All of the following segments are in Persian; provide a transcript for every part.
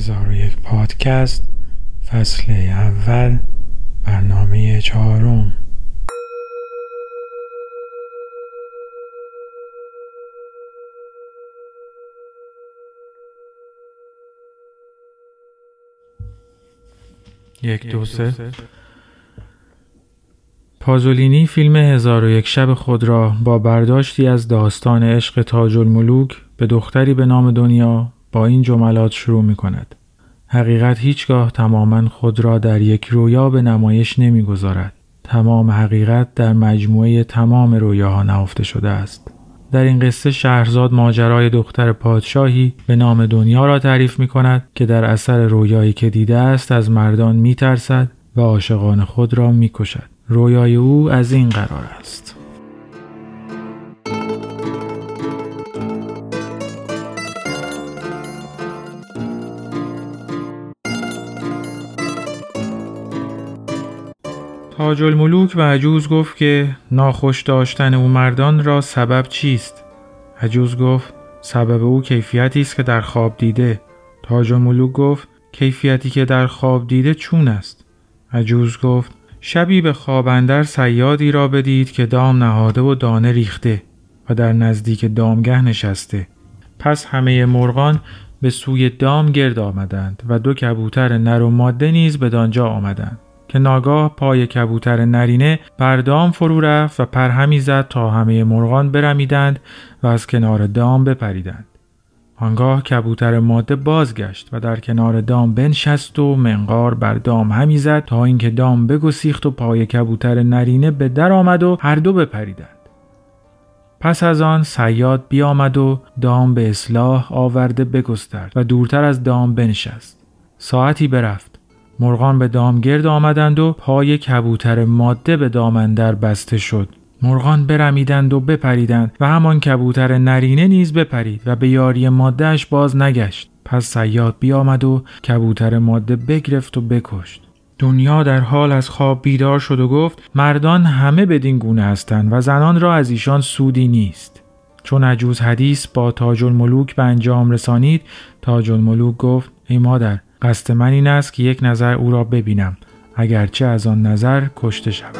هزار پادکست فصل اول برنامه چهارم یک دو سه پازولینی فیلم هزار و یک شب خود را با برداشتی از داستان عشق تاج الملوک به دختری به نام دنیا با این جملات شروع می کند. حقیقت هیچگاه تماما خود را در یک رویا به نمایش نمی‌گذارد. تمام حقیقت در مجموعه تمام رویاها نهفته شده است. در این قصه شهرزاد ماجرای دختر پادشاهی به نام دنیا را تعریف می کند که در اثر رویایی که دیده است از مردان می ترسد و عاشقان خود را می کشد. رویای او از این قرار است. تاج الملوک و عجوز گفت که ناخوش داشتن او مردان را سبب چیست؟ عجوز گفت سبب او کیفیتی است که در خواب دیده. تاج الملوک گفت کیفیتی که در خواب دیده چون است؟ عجوز گفت شبی به خوابندر سیادی را بدید که دام نهاده و دانه ریخته و در نزدیک دامگه نشسته. پس همه مرغان به سوی دام گرد آمدند و دو کبوتر نر و ماده نیز به دانجا آمدند. که ناگاه پای کبوتر نرینه بر دام فرو رفت و پرهمی زد تا همه مرغان برمیدند و از کنار دام بپریدند. آنگاه کبوتر ماده بازگشت و در کنار دام بنشست و منقار بر دام همی زد تا اینکه دام بگسیخت و پای کبوتر نرینه به در آمد و هر دو بپریدند. پس از آن سیاد بیامد و دام به اصلاح آورده بگسترد و دورتر از دام بنشست. ساعتی برفت. مرغان به دام گرد آمدند و پای کبوتر ماده به دامندر بسته شد. مرغان برمیدند و بپریدند و همان کبوتر نرینه نیز بپرید و به یاری مادهش باز نگشت. پس سیاد بیامد و کبوتر ماده بگرفت و بکشت. دنیا در حال از خواب بیدار شد و گفت مردان همه بدین گونه هستند و زنان را از ایشان سودی نیست. چون عجوز حدیث با تاج الملوک به انجام رسانید تاج الملوک گفت ای مادر قصد من این است که یک نظر او را ببینم. اگرچه از آن نظر کشته شوم.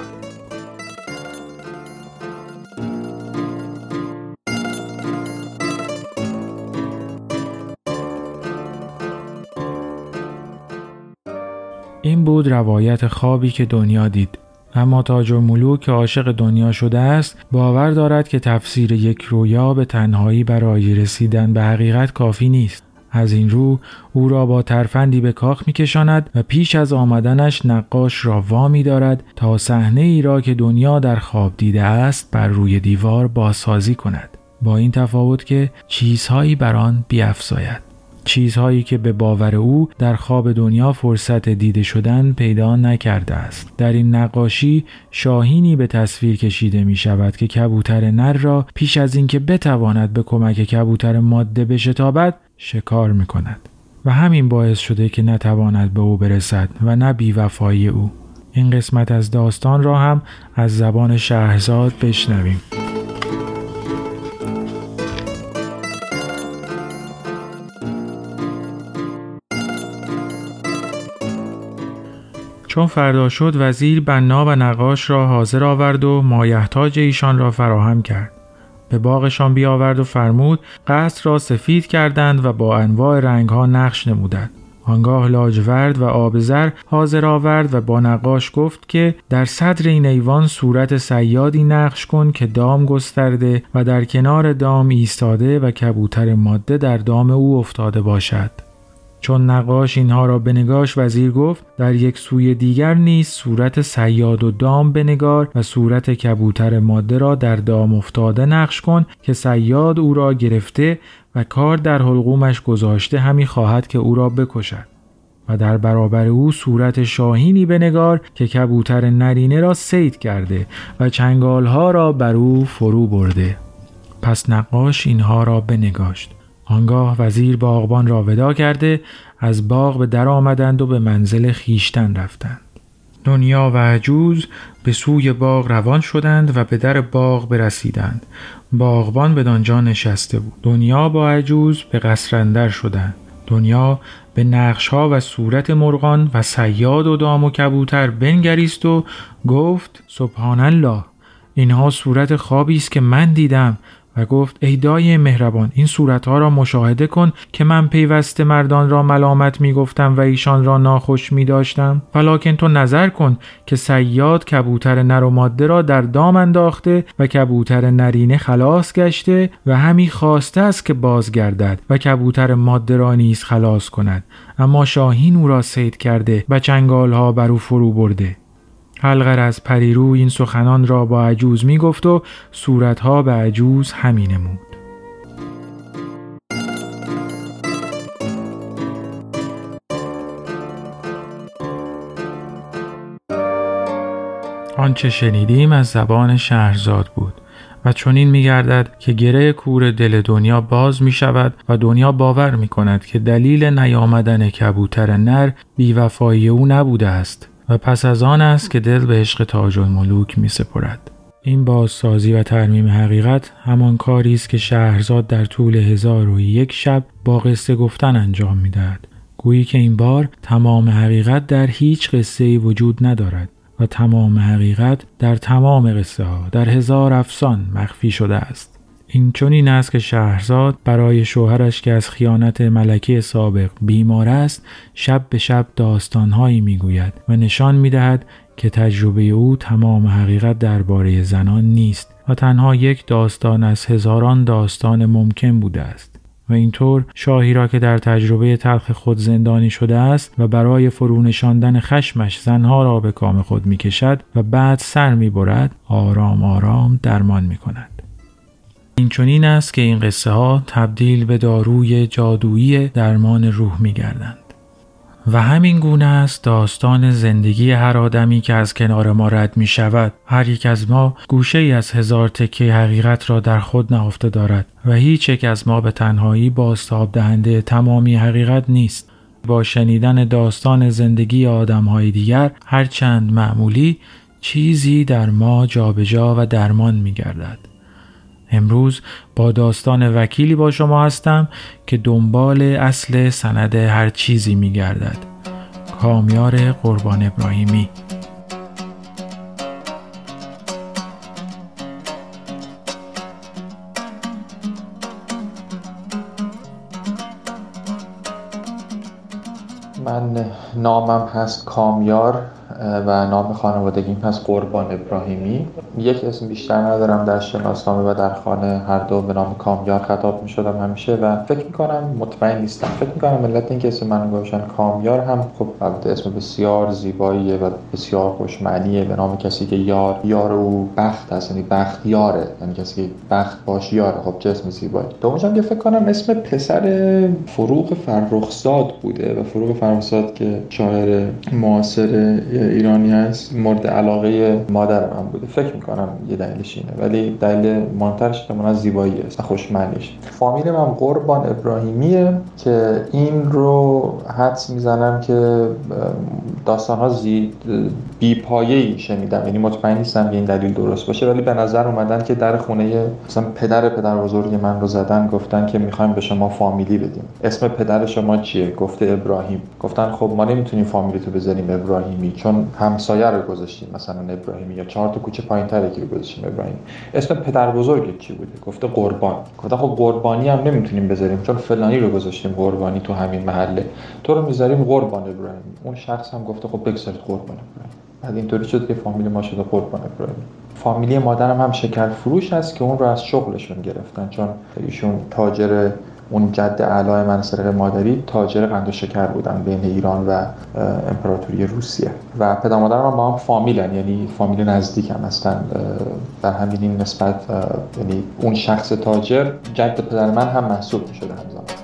این بود روایت خوابی که دنیا دید. اما تاج و ملوک که عاشق دنیا شده است باور دارد که تفسیر یک رویا به تنهایی برای رسیدن به حقیقت کافی نیست. از این رو او را با ترفندی به کاخ میکشاند و پیش از آمدنش نقاش را وامی دارد تا صحنه ای را که دنیا در خواب دیده است بر روی دیوار بازسازی کند. با این تفاوت که چیزهایی بر آن بیافزاید چیزهایی که به باور او در خواب دنیا فرصت دیده شدن پیدا نکرده است. در این نقاشی شاهینی به تصویر کشیده می شود که کبوتر نر را پیش از اینکه بتواند به کمک کبوتر ماده بشتابد شکار می کند و همین باعث شده که نتواند به او برسد و نه بیوفایی او. این قسمت از داستان را هم از زبان شهرزاد بشنویم. چون فردا شد وزیر بنا و نقاش را حاضر آورد و مایحتاج ایشان را فراهم کرد. به باغشان بیاورد و فرمود قصر را سفید کردند و با انواع رنگها نقش نمودند. آنگاه لاجورد و آبزر حاضر آورد و با نقاش گفت که در صدر این ایوان صورت سیادی نقش کن که دام گسترده و در کنار دام ایستاده و کبوتر ماده در دام او افتاده باشد. چون نقاش اینها را بنگاش وزیر گفت در یک سوی دیگر نیز صورت سیاد و دام بنگار و صورت کبوتر ماده را در دام افتاده نقش کن که سیاد او را گرفته و کار در حلقومش گذاشته همی خواهد که او را بکشد. و در برابر او صورت شاهینی بنگار که کبوتر نرینه را سید کرده و چنگالها را بر او فرو برده. پس نقاش اینها را بنگاشت آنگاه وزیر باغبان را ودا کرده از باغ به در آمدند و به منزل خیشتن رفتند. دنیا و عجوز به سوی باغ روان شدند و به در باغ برسیدند. باغبان به دانجا نشسته بود. دنیا با عجوز به قصرندر شدند. دنیا به نقش ها و صورت مرغان و سیاد و دام و کبوتر بنگریست و گفت سبحان الله اینها صورت خوابی است که من دیدم و گفت ای دای مهربان این صورتها را مشاهده کن که من پیوسته مردان را ملامت می گفتم و ایشان را ناخوش می داشتم ولیکن تو نظر کن که سیاد کبوتر نر و ماده را در دام انداخته و کبوتر نرینه خلاص گشته و همی خواسته است که بازگردد و کبوتر ماده را نیز خلاص کند. اما شاهین او را سید کرده و چنگال ها بر او فرو برده. از پریرو این سخنان را با عجوز می گفت و صورتها به عجوز همی نمود. آنچه شنیدیم از زبان شهرزاد بود و چنین می گردد که گره کور دل دنیا باز می شود و دنیا باور می کند که دلیل نیامدن کبوتر نر بیوفایی او نبوده است و پس از آن است که دل به عشق تاج الملوک می سپرد. این بازسازی و ترمیم حقیقت همان کاری است که شهرزاد در طول هزار و یک شب با قصه گفتن انجام می دهد. گویی که این بار تمام حقیقت در هیچ قصه ای وجود ندارد و تمام حقیقت در تمام قصه ها در هزار افسان مخفی شده است. این چنین است که شهرزاد برای شوهرش که از خیانت ملکه سابق بیمار است شب به شب داستانهایی می‌گوید و نشان می‌دهد که تجربه او تمام حقیقت درباره زنان نیست و تنها یک داستان از هزاران داستان ممکن بوده است. و اینطور شاهی را که در تجربه تلخ خود زندانی شده است و برای فرونشاندن خشمش زنها را به کام خود می‌کشد و بعد سر می‌برد آرام آرام درمان می‌کند. این چنین است که این قصه ها تبدیل به داروی جادویی درمان روح می گردند. و همین گونه است داستان زندگی هر آدمی که از کنار ما رد می شود. هر یک از ما گوشه ای از هزار تکه حقیقت را در خود نهفته دارد و هیچ یک از ما به تنهایی بازتاب دهنده تمامی حقیقت نیست. با شنیدن داستان زندگی آدم های دیگر هرچند معمولی چیزی در ما جابجا و درمان می گردد. امروز با داستان وکیلی با شما هستم که دنبال اصل سند هر چیزی می گردد. کامیار قربان ابراهیمی من نامم هست کامیار و نام خانوادگیم پس قربان ابراهیمی. یک اسم بیشتر ندارم در شناسنامه و در خانه. هر دو به نام کامیار خطاب می شدم همیشه و فکر می کنم مطمئن نیستم. فکر می کنم ملت این که اسم منو گوشن کامیار هم خب البته اسم بسیار زیباییه و بسیار خوشمعنیه. به نام کسی که یار یار او بخت هست یعنی بخت یاره یعنی کسی که بخت باش یاره. خب چه اسم زیبایی. دومش که فکر کنم اسم پسر فروغ فرخزاد بوده و فروغ فرخزاد که شاعر معاصر ایرانی هست مورد علاقه مادر من بوده. فکر می‌کنم یه دلیلش اینه ولی دلیل مهمترش که از زیبایی است فامیل من قربان ابراهیمیه که این رو حدس می‌زنم که داستان ها زید بی پایه شنیدم. یعنی مطمئن نیستم که این دلیل درست باشه ولی به نظر اومدن که در خونه مثلا پدر پدر بزرگ من رو زدن گفتن که می‌خوایم به شما فامیلی بدیم. اسم پدر شما چیه؟ گفته ابراهیم. گفتن خب ما نمی‌تونیم فامیلی تو بذاریم ابراهیمی چون همسایه رو گذاشتیم مثلا ابراهیمی یا چهار تا کوچه پایینتره که گذاشتیم ابراهیم. اسم پدر بزرگ چی بوده؟ گفته قربان. گفته خب قربانی هم نمی‌تونیم بذاریم چون فلانی رو گذاشتیم قربانی تو همین محله. تو رو می‌ذاریم قربان ابراهیم. اون شخص هم گفته خب بگذارید قربان ابراهیم. بعد اینطوری شد که فامیل ما شده قربان ابراهیم. فامیلی مادرم هم شکر فروش هست که اون رو از شغلشون گرفتن چون ایشون تاجر اون جد اعلای منصرق مادری تاجر قند و شکر بودن بین ایران و امپراتوری روسیه. و پدر مادرم هم با هم فامیلن یعنی فامیل نزدیک هم هستن در همین نسبت یعنی اون شخص تاجر جد پدر من هم محسوب می شده همزمان.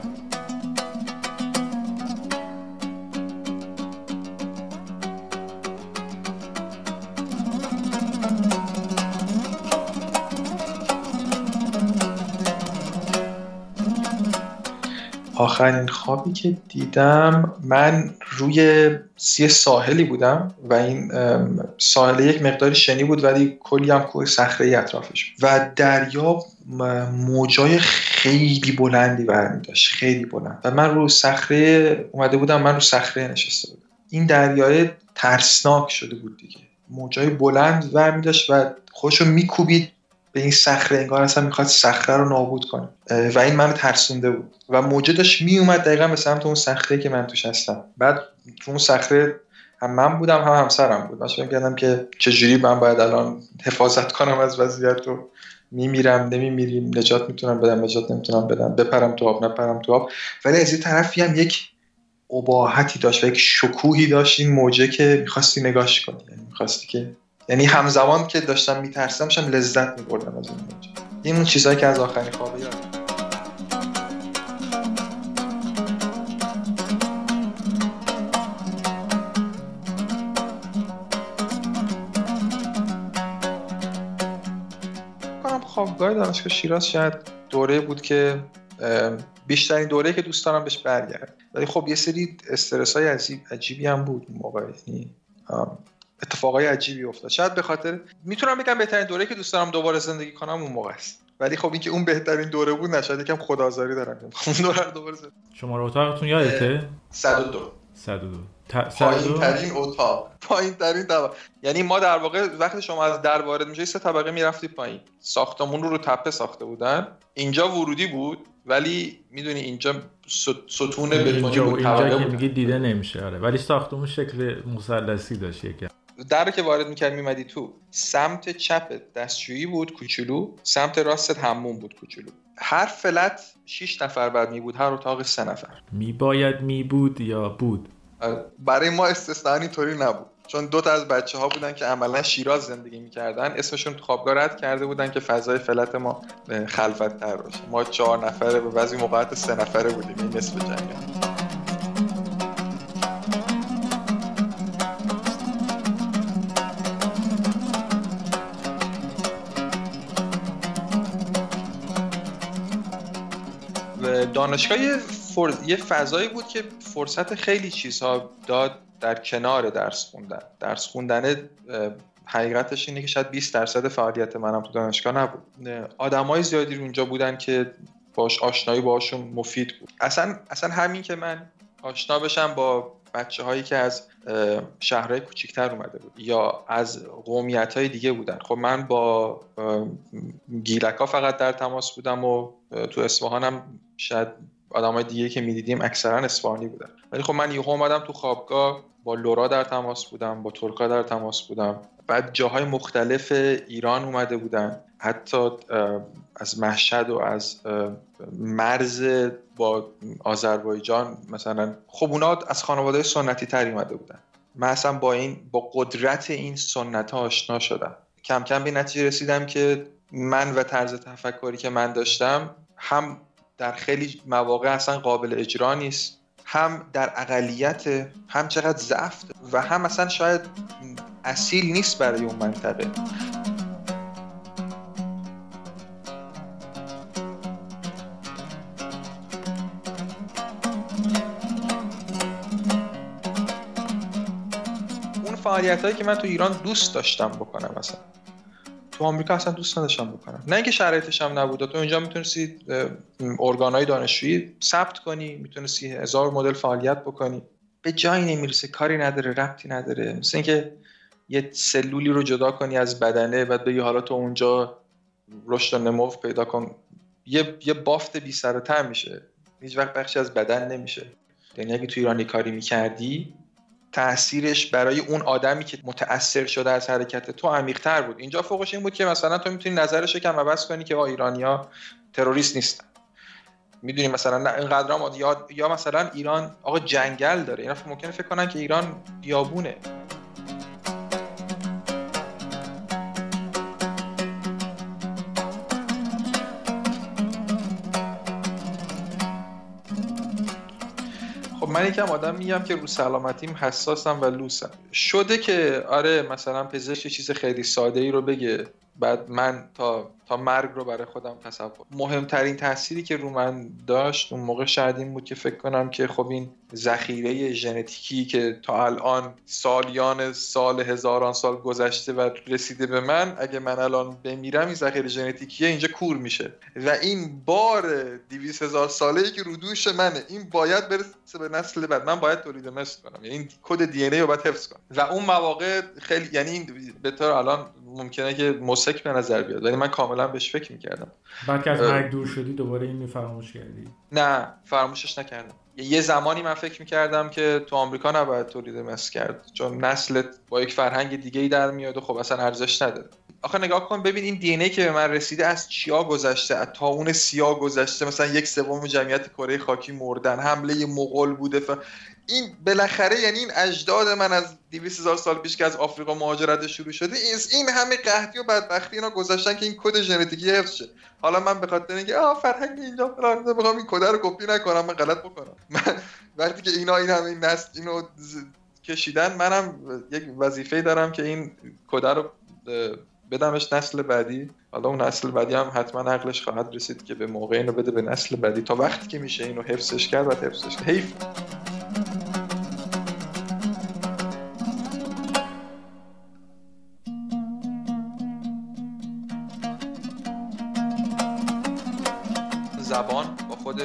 آخرین خوابی که دیدم من روی سی ساحلی بودم و این ساحل یک مقداری شنی بود ولی کلی هم کوه صخره اطرافش. و دریا موجای خیلی بلندی برمی داشت خیلی بلند. و من رو صخره اومده بودم من رو صخره نشسته بودم. این دریای ترسناک شده بود دیگه. موجای بلند برمی داشت و خوشو میکوبید. به این صخره انگار اصلا می‌خواد صخره رو نابود کنه. و این منو ترسونده بود. و موجه داشت میومد دقیقا به سمت اون صخره که من توش هستم. بعد تو اون صخره هم من بودم هم همسرم بود. من کردم که چجوری من باید الان حفاظت کنم از وضعیت رو. میمیرم نمیمیریم نجات می‌تونم بدم نجات نمی‌تونم بدم. بپرم تو آب نپرم تو آب. ولی از این طرفی هم یک اباحتی داشت و یک شکوهی داشت این موجه که می‌خواستی نگاش کنی. یعنی می‌خواستی که یعنی همزمان که داشتم میترسم شم لذت میبردم از این موجه این اون چیزهایی که از آخرین خوابه یادم خوابگاه دانشگاه شیراز شاید دوره بود که بیشترین دوره که دوست دارم بهش برگرد ولی خب یه سری استرس های عجیب عجیبی هم بود موقع. یعنی اتفاقای عجیبی افتاد. شاید به خاطر می‌تونم بگم بهترین دوره که دوست دارم دوباره زندگی کنم اون موقع است. ولی خب اینکه اون بهترین دوره بود نشد یکم خدازاری دارم. اون دوره رو دوباره زندگی شما اتاقتون یادته؟ 102 102 پایین ترین اتاق. پایین ترین طبقه یعنی ما در واقع وقتی شما از در وارد میشه سه طبقه می‌رفتی پایین. ساختمون رو رو تپه ساخته بودن. اینجا ورودی بود ولی می‌دونی اینجا ستون بتونی بود اینجا که دیده نمیشه. آره. ولی ساختمون شکل مثلثی داشت یکم در که وارد می‌کرد میمدی تو سمت چپ دستشویی بود کوچولو سمت راست همون بود کوچولو. هر فلت 6 نفر بعد می بود هر اتاق سه نفر. می باید می بود؟ یا بود. برای ما استثنا اینطوری نبود. چون دو تا از بچه ها بودن که عملا شیراز زندگی می‌کردن اسمشون تو خوابگاه رد کرده بودن که فضای فلت ما خلفت تر باشه. ما چهار نفره به بعضی موقعات سه نفره بودیم این نصف جنگ. دانشگاه یه فضایی بود که فرصت خیلی چیزها داد در کنار درس خوندن. درس خوندن حقیقتش اینه که شاید 20 درصد فعالیت منم تو دانشگاه نبود. آدمای زیادی رو اونجا بودن که باش آشنایی باشون مفید بود. اصلا اصلا همین که من آشنا بشم با بچه هایی که از شهرهای کوچیکتر اومده بود یا از قومیت های دیگه بودن. خب من با گیلک فقط در تماس بودم و تو اصفهانم شاید های دیگه که می‌دیدیم اکثرا اصفهانی بودن. ولی خب من یهو اومدم تو خوابگاه با لورا در تماس بودم با ترکا در تماس بودم. بعد جاهای مختلف ایران اومده بودن. حتی از مشهد و از مرز با آذربایجان مثلا خب اونا از خانواده سنتی تری اومده بودن. من اصلا با این با قدرت این سنت ها آشنا شدم. کم کم به نتیجه رسیدم که من و طرز تفکری که من داشتم هم در خیلی مواقع اصلا قابل اجرا نیست هم در اقلیت هم چقدر ضعف و هم اصلا شاید اصیل نیست برای اون منطقه. اون فعالیت هایی که من تو ایران دوست داشتم بکنم مثلا. تو آمریکا اصلا دوست نداشتم بکنم. نه اینکه شرایطش هم نبود. تو اینجا می‌تونستی ارگانهای دانشجویی ثبت کنی می‌تونستی هزار مدل فعالیت بکنی. به جایی نمی‌رسه کاری نداره ربطی نداره. مثل اینکه یه سلولی رو جدا کنی از بدنه بعد بگی حالا تو اونجا رشد و نمو پیدا کن. یه یه بافت بی سر و میشه. هیچ وقت بخشی از بدن نمیشه. یعنی اگه تو ایرانی کاری می‌کردی تاثیرش برای اون آدمی که متاثر شده از حرکت تو عمیق‌تر بود. اینجا فوقش این بود که مثلا تو می‌تونی نظرش کم عوض کنی که ایرانیا تروریست نیستن. می‌دونی مثلا نه اینقدر یا یا مثلا ایران آقا جنگل داره. اینا ممکنه فکر کنن که ایران بیابونه. من یکم آدم میگم که رو سلامتیم حساسم و لوسم. شده که آره مثلا پزشک چیز خیلی ساده ای رو بگه. بعد من تا تا مرگ رو برای خودم تصور مهمترین تأثیری که رو من داشت اون موقع شاید این بود که فکر کنم که خب این ذخیره ژنتیکی که تا الان سالیان سال هزاران سال گذشته و رسیده به من اگه من الان بمیرم این ذخیره ژنتیکی اینجا کور میشه. و این بار 200 هزار ساله ای که رو منه این باید برسه به نسل بعد. من باید تولید مثل کنم. یعنی این کد دی ای رو باید حفظ کنم. و اون مواقع خیلی یعنی به طور الان ممکنه که مسک به نظر بیاد ولی من کاملا بهش فکر می‌کردم. بعد که از مرگ دور شدی دوباره این فراموش کردی؟ نه فراموشش نکردم. یه زمانی من فکر می‌کردم که تو آمریکا نباید تولید مثل کرد چون نسلت با یک فرهنگ دیگه ای در میاد و خب اصلا ارزش نداره. آخه نگاه کن ببین این دی که به من رسیده از چیا گذشته؟ از اون سیاه گذشته. مثلا یک سوم جمعیت کره خاکی مردن. حمله مغول بوده. ف... این بالاخره یعنی این اجداد من از 200 هزار سال پیش که از آفریقا مهاجرت شروع شده این همه قحطی و بدبختی اینا گذاشتن که این کد ژنتیکی حفظ شه. حالا من به خاطر اینکه آ فرهنگ اینجا فلان بخوام این کد رو کپی نکنم من غلط بکنم. وقتی که اینا این همه این نسل اینو کشیدن منم یک وظیفه دارم که این کد رو بدمش نسل بعدی. حالا اون نسل بعدی هم حتما عقلش خواهد رسید که به موقع اینو بده به نسل بعدی. تا وقتی که میشه اینو حفظش کرد و حفظش حیف.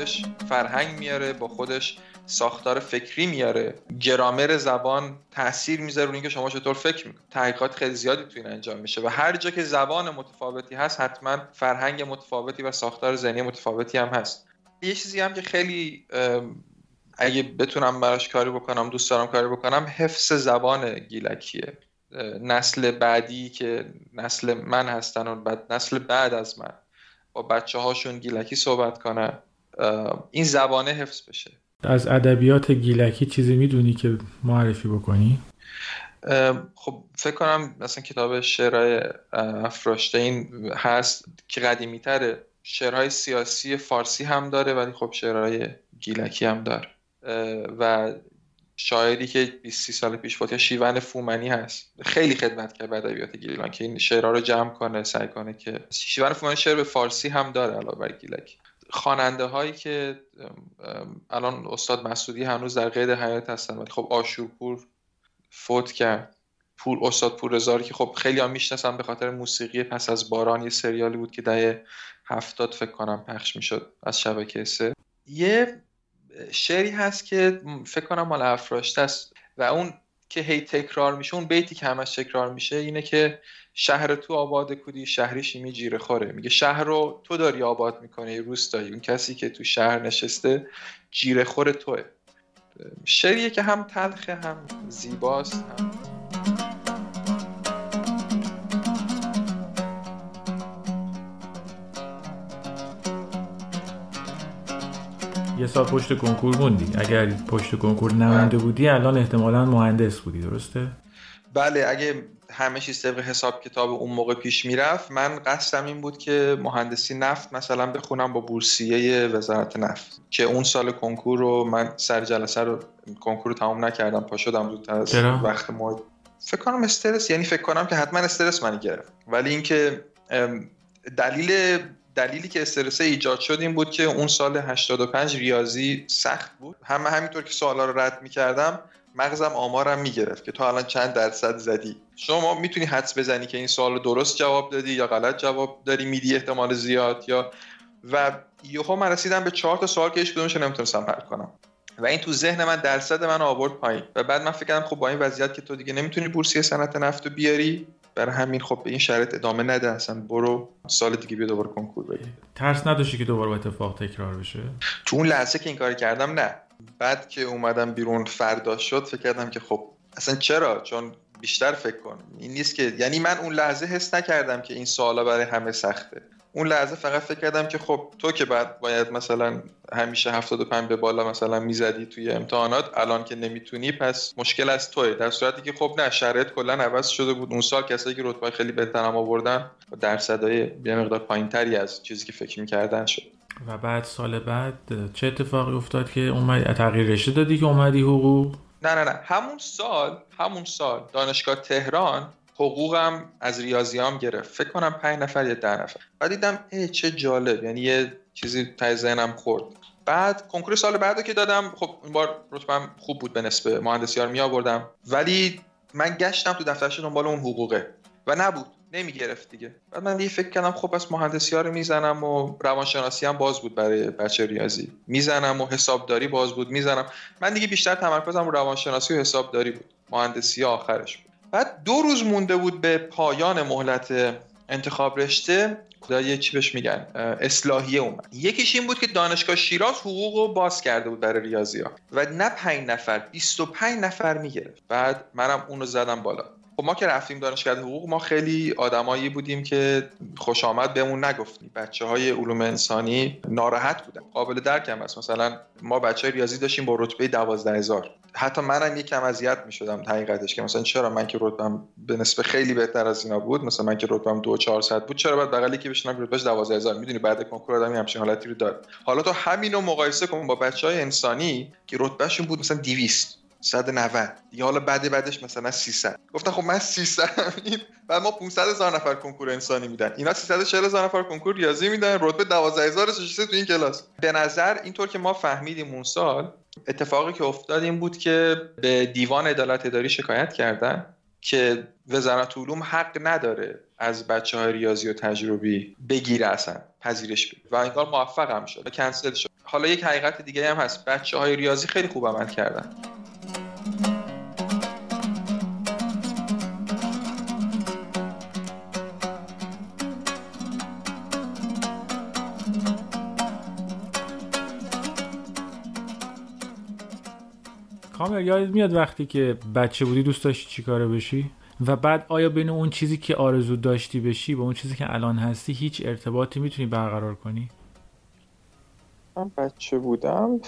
خودش فرهنگ میاره با خودش ساختار فکری میاره. گرامر زبان تاثیر می‌ذاره روی اینکه شما چطور فکر می‌کنید. تحقیقات خیلی زیادی تو این انجام میشه و هر جا که زبان متفاوتی هست حتما فرهنگ متفاوتی و ساختار ذهنی متفاوتی هم هست. یه چیزی هم که خیلی اگه بتونم براش کاری بکنم دوست دارم کاری بکنم حفظ زبان گیلکیه. نسل بعدی که نسل من هستن و بعد نسل بعد از من با بچه هاشون گیلکی صحبت کنن. این زبانه حفظ بشه. از ادبیات گیلکی چیزی می‌دونی که معرفی بکنی؟ خب فکر کنم مثلا کتاب شعرهای افراشتین هست که قدیمی تره شعرهای سیاسی فارسی هم داره ولی خب شعرهای گیلکی هم داره. و شاعری که 20 سال پیش فوت شیون فومنی هست. خیلی خدمت کرد به ادبیات گیلان که این شعرها رو جمع کنه سعی کنه که شیون فومنی شعر به فارسی هم داره علاوه بر گیلکی. خواننده هایی که الان استاد مسعودی هنوز در قید حیات هستن ولی خب آشورپور فوت کرد. پور استاد پور که خب خیلی هم می‌شناسن به خاطر موسیقی پس از باران یه سریالی بود که دهه هفتاد فکر کنم پخش می‌شد از شبکه سه یه شعری هست که فکر کنم مال افراشته است و اون که هی تکرار میشه اون بیتی که همش تکرار میشه اینه که شهر تو آباد کودی شهریش می جیره خوره. میگه شهر رو تو داری آباد می‌کنه روستایی. اون کسی که تو شهر نشسته جیره خور توه. شعریه که هم تلخه هم زیباست هم یه سال پشت کنکور موندی. اگر پشت کنکور نمونده بودی الان احتمالا مهندس بودی درسته؟ بله اگه همه چیز طبق حساب کتاب اون موقع پیش می‌رفت من قصدم این بود که مهندسی نفت مثلا بخونم با بورسیه وزارت نفت که اون سال کنکور رو من سر جلسه رو کنکور رو تمام نکردم پا شدم زودتر از وقت ما فکر کنم استرس یعنی فکر کنم که حتما استرس منی گرفت. ولی اینکه دلیل دلیلی که استرس ایجاد شد این بود که اون سال 85 ریاضی سخت بود. همه همینطور که سوالا رو رد می‌کردم مغزم آمارم می‌گرفت که تو الان چند درصد زدی. شما می‌تونی حدس بزنی که این سوال درست جواب دادی یا غلط جواب داری میدی احتمال زیاد یا و یهو من رسیدم به چهار تا سوال که هیچ کدومش نمی‌تونستم حل کنم. و این تو ذهن من درصد من آورد پایین. و بعد من فکر کردم خب با این وضعیت که تو دیگه نمی‌تونی بورسیه صنعت نفت بیاری برای همین خب به این شرط ادامه نده اصلا برو سال دیگه بیا دوباره کنکور بگیر ترس نداشتی که دوباره اتفاق تکرار بشه؟ تو اون لحظه که این کار کردم نه. بعد که اومدم بیرون فردا شد فکر کردم که خب اصلا چرا؟ چون بیشتر فکر کن. این نیست که یعنی من اون لحظه حس نکردم که این سوالا برای همه سخته. اون لحظه فقط فکر کردم که خب تو که بعد باید مثلا همیشه 75 به بالا مثلا می‌زدی توی امتحانات الان که نمی‌تونی پس مشکل از توه. در صورتی که خب نه شرایط کلا عوض شده بود. اون سال کسایی که رتبه خیلی بهترم آوردن درصدای یه مقدار پایینتری از چیزی که فکر می‌کردن شد. و بعد سال بعد چه اتفاقی افتاد که اومدی تغییر رشته دادی که اومدی حقوق؟ نه نه نه. همون سال همون سال دانشگاه تهران حقوقم از ریاضیام گرفت. فکر کنم پنج نفر یا ده نفر. بعد دیدم ای چه جالب. یعنی یه چیزی تای ذهنم خورد. بعد کنکور سال بعد که دادم خب این بار رتبم خوب بود به نسبه مهندسی ها می آوردم ولی من گشتم تو دفترش دنبال اون حقوقه. و نبود. نمی گرفت دیگه. بعد من دیگه فکر کردم خب پس مهندسی ها رو می‌زنم و روانشناسی هم باز بود برای بچه ریاضی. می‌زنم و حسابداری باز بود. می‌زنم. من دیگه بیشتر تمرکزم رو روانشناسی و حسابداری بود. مهندسی آخرش بود. بعد دو روز مونده بود به پایان مهلت انتخاب رشته یه چی بهش میگن اصلاحیه اومد. یکیش این بود که دانشگاه شیراز حقوق رو باز کرده بود برای ریاضی ها و نه 5 نفر 25 نفر می‌گرفت. بعد منم اونو زدم بالا. خب ما که رفتیم دانشگاه حقوق ما خیلی آدمایی بودیم که خوش آمد بهمون نگفتیم. بچه های علوم انسانی ناراحت بودن. قابل درک هم است. مثلا ما بچه های ریاضی داشتیم با رتبه 12000 حتی منم یکم اذیت می‌شدم حقیقتش که مثلا چرا من که رتبم به نسبت خیلی بهتر از اینا بود مثلا من که رتبم 2400 بود چرا بعد بغلی که بشینم رتبهش 12000 می‌دونی بعد کنکور آدمی همچین حالتی رو داد حالا تو همینو مقایسه کن با بچه های انسانی که رتبهشون بود مثلا 200 190 دیگه حالا بعد بعدش مثلا 300 گفتن خب من 300 بعد ما 500 هزار نفر کنکور انسانی میدن. اینا 340 هزار نفر کنکور ریاضی میدن. رتبه 12000 تو این کلاس. به نظر اینطور که ما فهمیدیم اون سال اتفاقی که افتاد این بود که به دیوان عدالت اداری شکایت کردن که وزارت علوم حق نداره از بچه های ریاضی و تجربی بگیره اصلا پذیرش بگیره. و این کار موفق هم شد. کنسل شد. حالا یک حقیقت دیگه هم هست. بچه های ریاضی خیلی خوب عمل کردن. کامل یاد میاد وقتی که بچه بودی دوست داشتی چیکاره بشی؟ و بعد آیا بین اون چیزی که آرزو داشتی بشی با اون چیزی که الان هستی هیچ ارتباطی می‌تونی برقرار کنی؟ من بچه بودم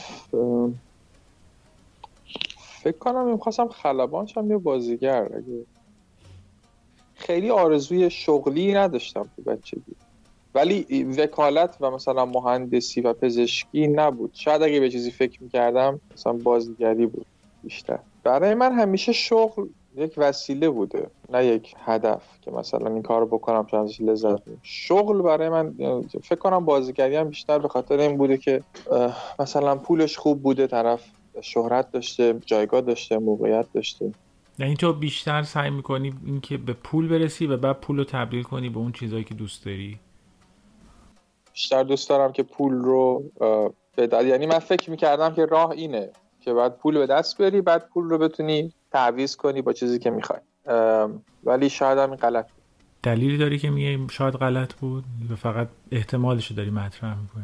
فکر کنم می‌خواستم خلبان شم یا بازیگر. اگه خیلی آرزوی شغلی نداشتم تو بچگی ولی وکالت و مثلا مهندسی و پزشکی نبود. شاید اگه به چیزی فکر می‌کردم مثلا بازیگری بود. بیشتر. برای من همیشه شغل یک وسیله بوده نه یک هدف که مثلا این کار رو بکنم چون ازش لذت شغل برای من فکر کنم بازیگری هم بیشتر به خاطر این بوده که مثلا پولش خوب بوده طرف شهرت داشته جایگاه داشته موقعیت داشته. یعنی تو بیشتر سعی می‌کنی اینکه به پول برسی و بعد پول رو تبدیل کنی به اون چیزهایی که دوست داری. بیشتر دوست دارم که پول رو به یعنی من فکر می‌کردم که راه اینه. که بعد پول به دست بری بعد پول رو بتونی تعویض کنی با چیزی که می‌خوای. ولی شاید هم غلط بود. دلیلی داری که میگه شاید غلط بود؟ و فقط احتمالش رو داری مطرح می‌کنی؟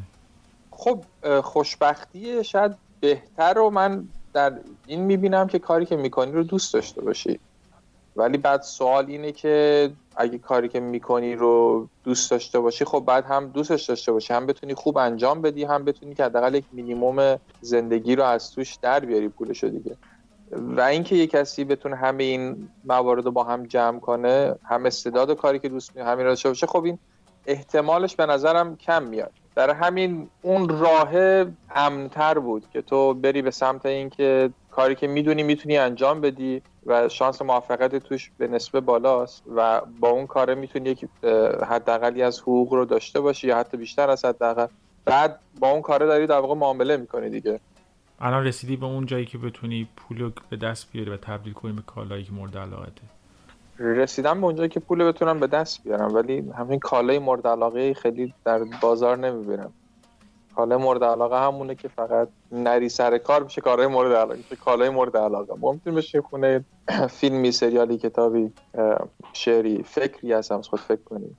خب خوشبختی شاید بهتر رو من در این می‌بینم که کاری که می‌کنی رو دوست داشته باشی. ولی بعد سوال اینه که اگه کاری که می‌کنی رو دوست داشته باشی خب بعد هم دوستش داشته باشی هم بتونی خوب انجام بدی هم بتونی که حداقل یک مینیموم زندگی رو از توش در بیاری پولشو دیگه. و اینکه یه کسی بتونه همه این موارد رو با هم جمع کنه هم استعداد کاری که دوست می همین داشته باشه خب این احتمالش به نظرم کم میاد. در همین اون راه امنتر بود که تو بری به سمت اینکه کاری که می‌دونی می‌تونی انجام بدی و شانس موفقیت توش به نسبه بالاست و با اون کاره می‌تونی یک حداقلی از حقوق رو داشته باشی یا حتی بیشتر از حداقل. بعد با اون کاره داری در واقع معامله می‌کنی دیگه. الان رسیدی به اون جایی که بتونی پول به دست بیاری و تبدیل کنی به کالایی که مورد علاقته. رسیدم به اونجایی که پول بتونم به دست بیارم ولی همین کالای مورد علاقه خیلی در بازار نمی‌بینم. کالای مورد علاقه همونه که فقط نری سر کار میشه کارهای مورد علاقه میشه کالای مورد علاقه. ممکن بشه خونه فیلمی سریالی کتابی شعری فکری هستم خود فکر کنی.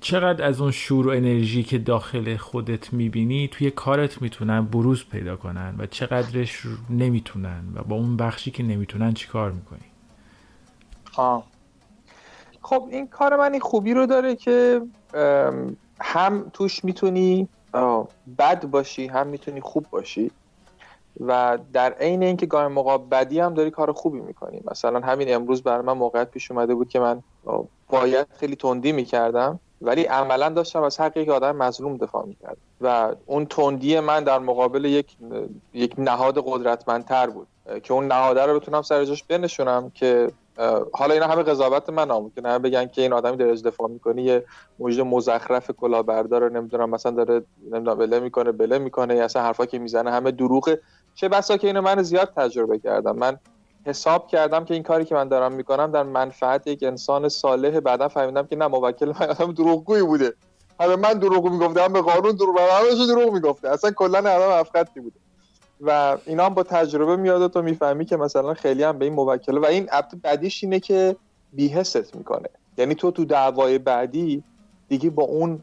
چقدر از اون شور و انرژی که داخل خودت می‌بینی توی کارت می‌تونن بروز پیدا کنن و چقدرش نمی‌تونن و با اون بخشی که نمی‌تونن چیکار می‌کنی؟ آه. خب این کار من این خوبی رو داره که هم توش می‌تونی بد باشی هم می‌تونی خوب باشی. و در عین اینکه گاه موقع بدی هم داری کار خوبی می‌کنی. مثلا همین امروز بر من موقعیت پیش اومده بود که من باید خیلی تندی می‌کردم ولی عملا داشتم از حق یک آدم مظلوم دفاع می‌کرد و اون تندی من در مقابل یک یک نهاد قدرتمندتر بود. که اون نهاده رو بتونم سر جاش بنشونم که حالا اینا همه قضاوت من ممکنه همه بگن که این آدمی داره دفاع می‌کنه یه موجود مزخرف کلاهبردار رو نمی‌دونم مثلا داره نمی‌دونم بله می‌کنه بله می‌کنه یا اصلا حرفا که می‌زنه همه دروغه چه بسا که اینو من زیاد تجربه کردم. من حساب کردم که این کاری که من دارم می‌کنم در منفعت یک انسان صالح. بعدا فهمیدم که نه موکل من آدم دروغگویی بوده. همه من دروغ می‌گفته هم به قانون دروغ همه دروغ می‌گفته. اصلا کلا آدم افقتی بوده. و اینا هم با تجربه میاد و تو می‌فهمی که مثلا خیلی هم به این موکله و این بعدیش اینه که بیهست می‌کنه. یعنی تو تو دعوای بعدی دیگه با اون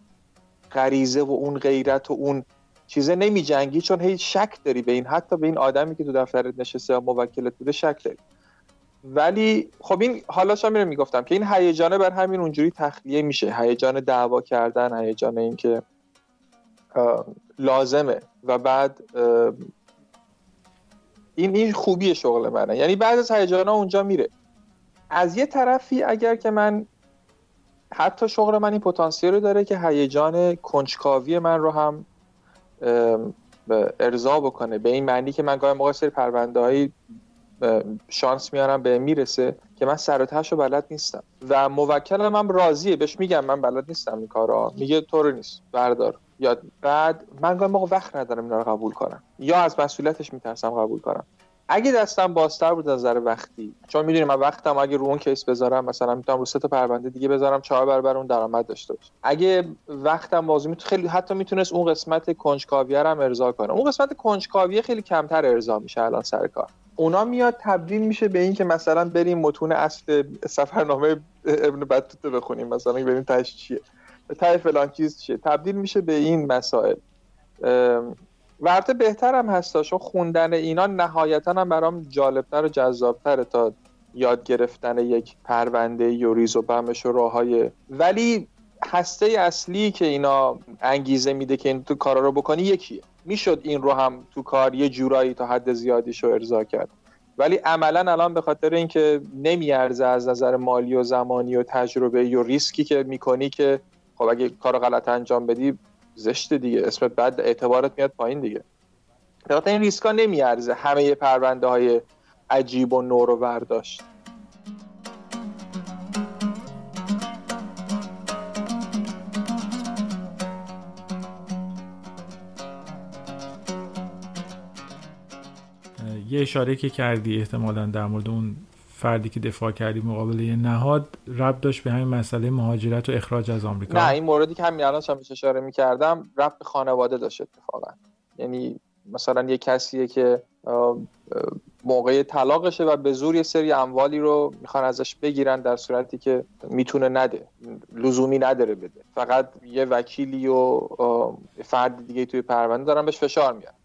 غریزه و اون غیرت و اون چیزه نمی جنگی چون هیچ شک داری به این. حتی به این آدمی که تو دفترت نشسته یا موکلت بوده شک داری. ولی خب این حالا شما می‌گفتم که این هیجانه بر همین اونجوری تخلیه میشه. هیجان دعوا کردن هیجان اینکه لازمه. و بعد این این خوبی شغل منه. یعنی بعد از هیجانا اونجا میره. از یه طرفی اگر که من حتی شغل من این پتانسیل رو داره که هیجان کنجکاوی من رو هم ارضا بکنه. به این معنی که من گاهی موقع سری پرونده شانس میارم به می‌رسه که من سر رو بلد نیستم. و موکلم هم راضیه. بهش میگم من بلد نیستم این کارا میگه طور نیست. بردار. یا بعد من گاهی موقع وقت ندارم اینا رو قبول کنم. یا از مسئولیتش میترسم قبول کنم. اگه دستم بازتر بود از نظر وقتی چون می‌دونی من وقتم اگه رو اون کیس بذارم مثلا می‌تونم رو سه تا پرونده دیگه بذارم چهار برابر اون درآمد داشته باشه. اگه وقتم بازی می‌تونه خیلی حتی می‌تونست اون قسمت کنجکاویه هم ارضا کنه. اون قسمت کنجکاویه خیلی کمتر ارضا میشه الان سر کار. اونا میاد تبدیل میشه به این که مثلا بریم متون اصل سفرنامه ابن بطوطه بخونیم مثلا ببینیم تاش چیه. تای فلان چیز چیه؟ تبدیل میشه به این مسائل. ورته بهتر هم هستا چون خوندن اینا نهایتا هم برام جالبتر و جذابتره تا یاد گرفتن یک پرونده یا ریز و بمش و راهای ولی هسته اصلی که اینا انگیزه میده که این تو کارا رو بکنی یکیه. می‌شد این رو هم تو کار یه جورایی تا حد زیادیش رو ارضا کرد. ولی عملا الان به خاطر اینکه نمیارزه از نظر مالی و زمانی و تجربه و ریسکی که می‌کنی که خب اگه کار غلط انجام بدی زشت دیگه. اسمت بعد اعتبارت میاد پایین دیگه. در این ریسکا نمیارزه همه پرونده های عجیب و نور و برداشت یه اشاره که کردی احتمالا در مورد اون فردی که دفاع کردی مقابل یه نهاد رب داشت به همین مسئله مهاجرت و اخراج از آمریکا. نه این موردی که همین الان هم اشاره می‌کردم رب به خانواده داشت اتفاقا. یعنی مثلا یه کسیه که موقع طلاقشه و به زور یه سری اموالی رو می‌خوان ازش بگیرن در صورتی که می‌تونه نده لزومی نداره بده. فقط یه وکیلی و فرد دیگه توی پرونده دارن بهش فشار میارن.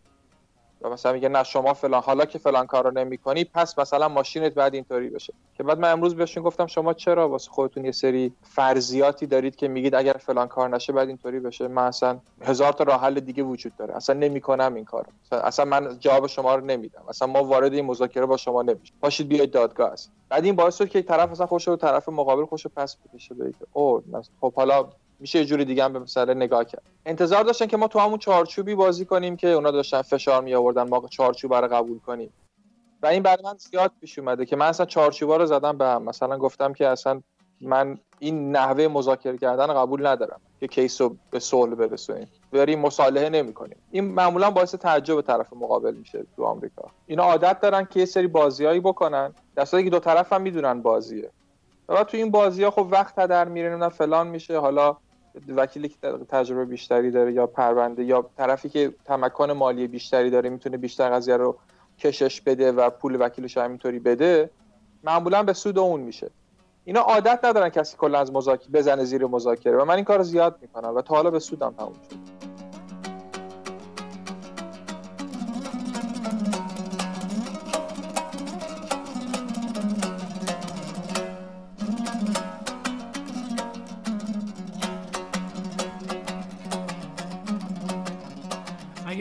و مثلا میگه نه شما فلان حالا که فلان کارو نمی‌کنی پس مثلا ماشینت بعد اینطوری بشه. که بعد من امروز بهشون گفتم شما چرا واسه خودتون یه سری فرضیاتی دارید که میگید اگر فلان کار نشه بعد اینطوری بشه؟ من اصلا هزار تا راه حل دیگه وجود داره. اصلا نمی‌کنم این کارو. اصلا من جواب شما رو نمیدم. اصلا ما وارد این مذاکره با شما نمیشیم. پاشید بیاید دادگاه است بعد این باعث شد که طرف اصلا خوش و طرف مقابل خوش پس بکشه. بگه او خب حالا میشه یه جوری دیگه هم به مسئله نگاه کرد. انتظار داشتن که ما تو همون چارچوبی بازی کنیم که اونا داشتن فشار می آوردن ما چارچوب رو قبول کنیم. و این برای من زیاد پیش اومده که من اصلا چارچوبا رو زدم به هم. مثلا گفتم که اصلا من این نحوه مذاکره کردن قبول ندارم که کیس رو به صلح برسونیم. بریم مصالحه نمی‌کنیم. این معمولا باعث تعجب طرف مقابل میشه تو آمریکا. اینا عادت دارن که یه سری بازیایی بکنن. در که دو طرف هم می‌دونن بازیه. و تو این بازی ها خب وقت در میره فلان میشه. حالا وکیلی که تجربه بیشتری داره یا پرونده یا طرفی که تمکن مالی بیشتری داره می‌تونه بیشتر قضیه رو کشش بده و پول وکیلش همینطوری بده معمولا به سود اون میشه. اینا عادت ندارن کسی کلا از مذاکره بزنه زیر مذاکره و من این کار زیاد می‌کنم و تا حالا به سودم تموم شد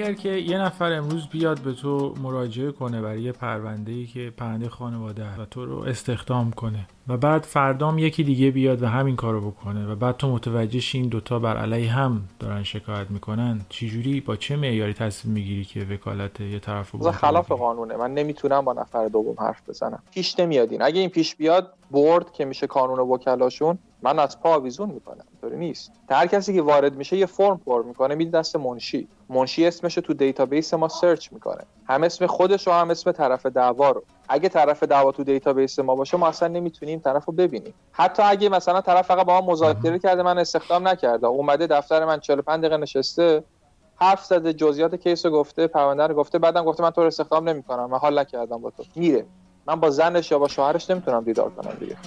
اگر که یه نفر امروز بیاد به تو مراجعه کنه برای یه پرونده ای که پرونده خانواده و تو رو استخدام کنه و بعد فردام یکی دیگه بیاد و همین کارو بکنه و بعد تو متوجه این دوتا بر علیه هم دارن شکایت می‌کنن چجوری؟ با چه معیاری تصمیم می‌گیری که وکالت یه طرف رو خلاف قانونه. من نمی‌تونم با نفر دوم حرف بزنم. پیش نمیاد این. اگه این پیش بیاد برد که میشه کانون وکلاشون من از پا آویزون می‌کنم. اینطوری نیست. هر کسی که وارد میشه یه فرم پر می‌کنه میده دست منشی. منشی اسمش تو database ما سرچ می‌کنه. هم اسم خودش و هم اسم طرف دعوا رو. اگه طرف دعوا تو database ما باشه ما اصلا نمی‌تونیم طرف رو ببینیم. حتی اگه مثلا طرف فقط با ما مذاکره کرده من استخدام نکرده. اومده دفتر من 45 دقیقه نشسته حرف زده جزئیات case رو گفته پرونده رو گفته بعدم گفته من تو رو استخدام نمی‌کنم. من حال نکردم با تو. میره. من با زنش یا با شوهرش نمی‌تونم دیدار کنم دیگه.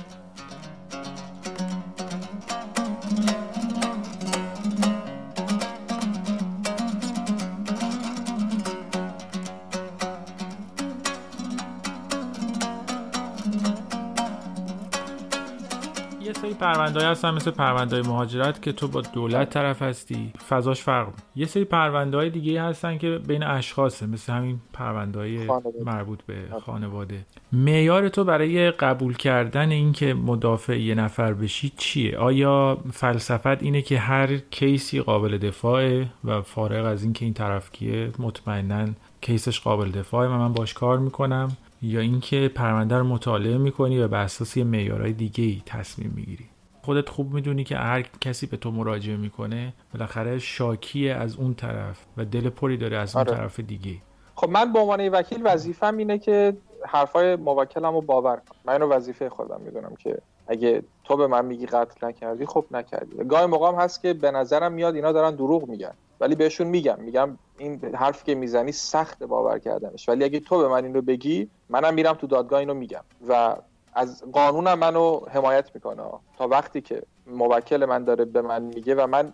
پرونده هستن مثل پرونده مهاجرت که تو با دولت طرف هستی. فضاش فرق یه سری پرونده های دیگه هستن که بین اشخاصه مثل همین پرونده های مربوط به خانواده. معیار تو برای قبول کردن اینکه مدافع یه نفر بشی چیه؟ آیا فلسفت اینه که هر کیسی قابل دفاعه و فارغ از اینکه این طرف کیه مطمئنا کیسش قابل دفاعه و من باش کار می‌کنم؟ یا اینکه پرونده رو مطالعه می‌کنی و به اساس یه معیارهای دیگه ای تصمیم می‌گیری. خودت خوب می‌دونی که هر کسی به تو مراجعه می‌کنه بالاخره شاکیه از اون طرف و دل پری داره از اون آره. طرف دیگه. خب من به عنوان وکیل وظیفم اینه که حرفای موکلم رو باور کنم. من اینو وظیفه خودم می‌دونم که اگه تو به من میگی قتل نکردی خب نکردی. گاهی موقع هست که به نظرم میاد اینا دارن دروغ میگن. ولی بهشون میگم میگم این حرف که می‌زنی سخت باور کردنش. ولی اگه تو به من این رو بگی منم میرم تو دادگاه اینو میگم. و از قانونم منو حمایت می‌کنه. تا وقتی که موکل من داره به من میگه و من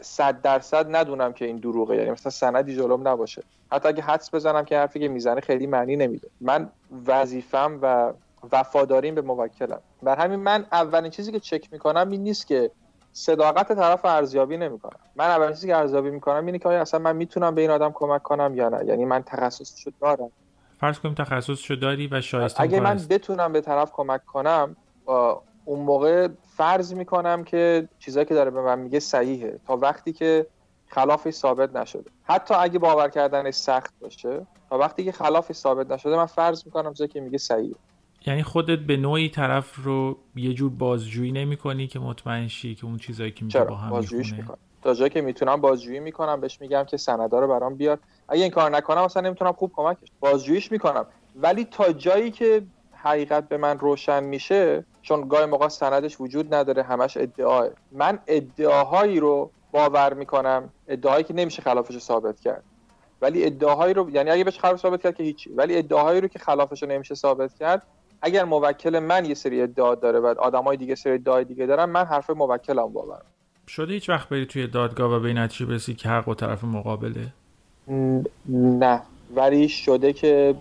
صد درصد ندونم که این دروغه. یعنی مثلا سندی جلوم نباشه. حتی اگه حدس بزنم که حرفی که می‌زنه خیلی معنی نمیده. من وظیفم و وفاداریم به موکلم. بر همین من اولین چیزی که چک می‌کنم این نیست که صداقت طرف ارزیابی نمی‌کنم. من اولین چیزی که ارزیابی می‌کنم اینه که آیا اصلا من می‌تونم به این آدم کمک کنم یا نه؟ یعنی من تخصصشو دارم. فرض کنیم تخصصشو داری و شایسته اگه من بتونم به طرف کمک کنم اون موقع فرض می‌کنم که چیزایی که داره به من میگه صحیحه. تا وقتی که خلافش ثابت نشده. حتی اگه باور کردنش سخت باشه تا وقتی که خلافش ثابت نشده من فرض می‌کنم چیزایی که میگه صحیحه. یعنی خودت به نوعی طرف رو یه جور بازجویی نمی کنی که مطمئن شی که اون چیزایی که میگه با هم می‌خونه؟ تا جایی که می‌تونم بازجویی می‌کنم بهش میگم که سندا رو برام بیار. اگه این کار نکنم اصلا نمی‌تونم خوب کمکش. بازجوییش می‌کنم. ولی تا جایی که حقیقت به من روشن میشه چون گاهی موقع سندش وجود نداره همش ادعاه. من ادعاهایی رو باور می‌کنم ادعاهایی که نمیشه خلافش ثابت کرد. ولی ادعاهایی رو یعنی اگه بهش خلاف ثابت کرد که هیچی. ولی ادعاهایی رو که خلافش رو نمیشه ثابت کرد اگر موکل من یه سری ادعا داره و آدمای دیگه سری ادعای دیگه دارن من حرف موکلم باورم. شده هیچ وقت بری توی دادگاه و به نتیجه برسی که حق و طرف مقابله؟ نه. ولی شده که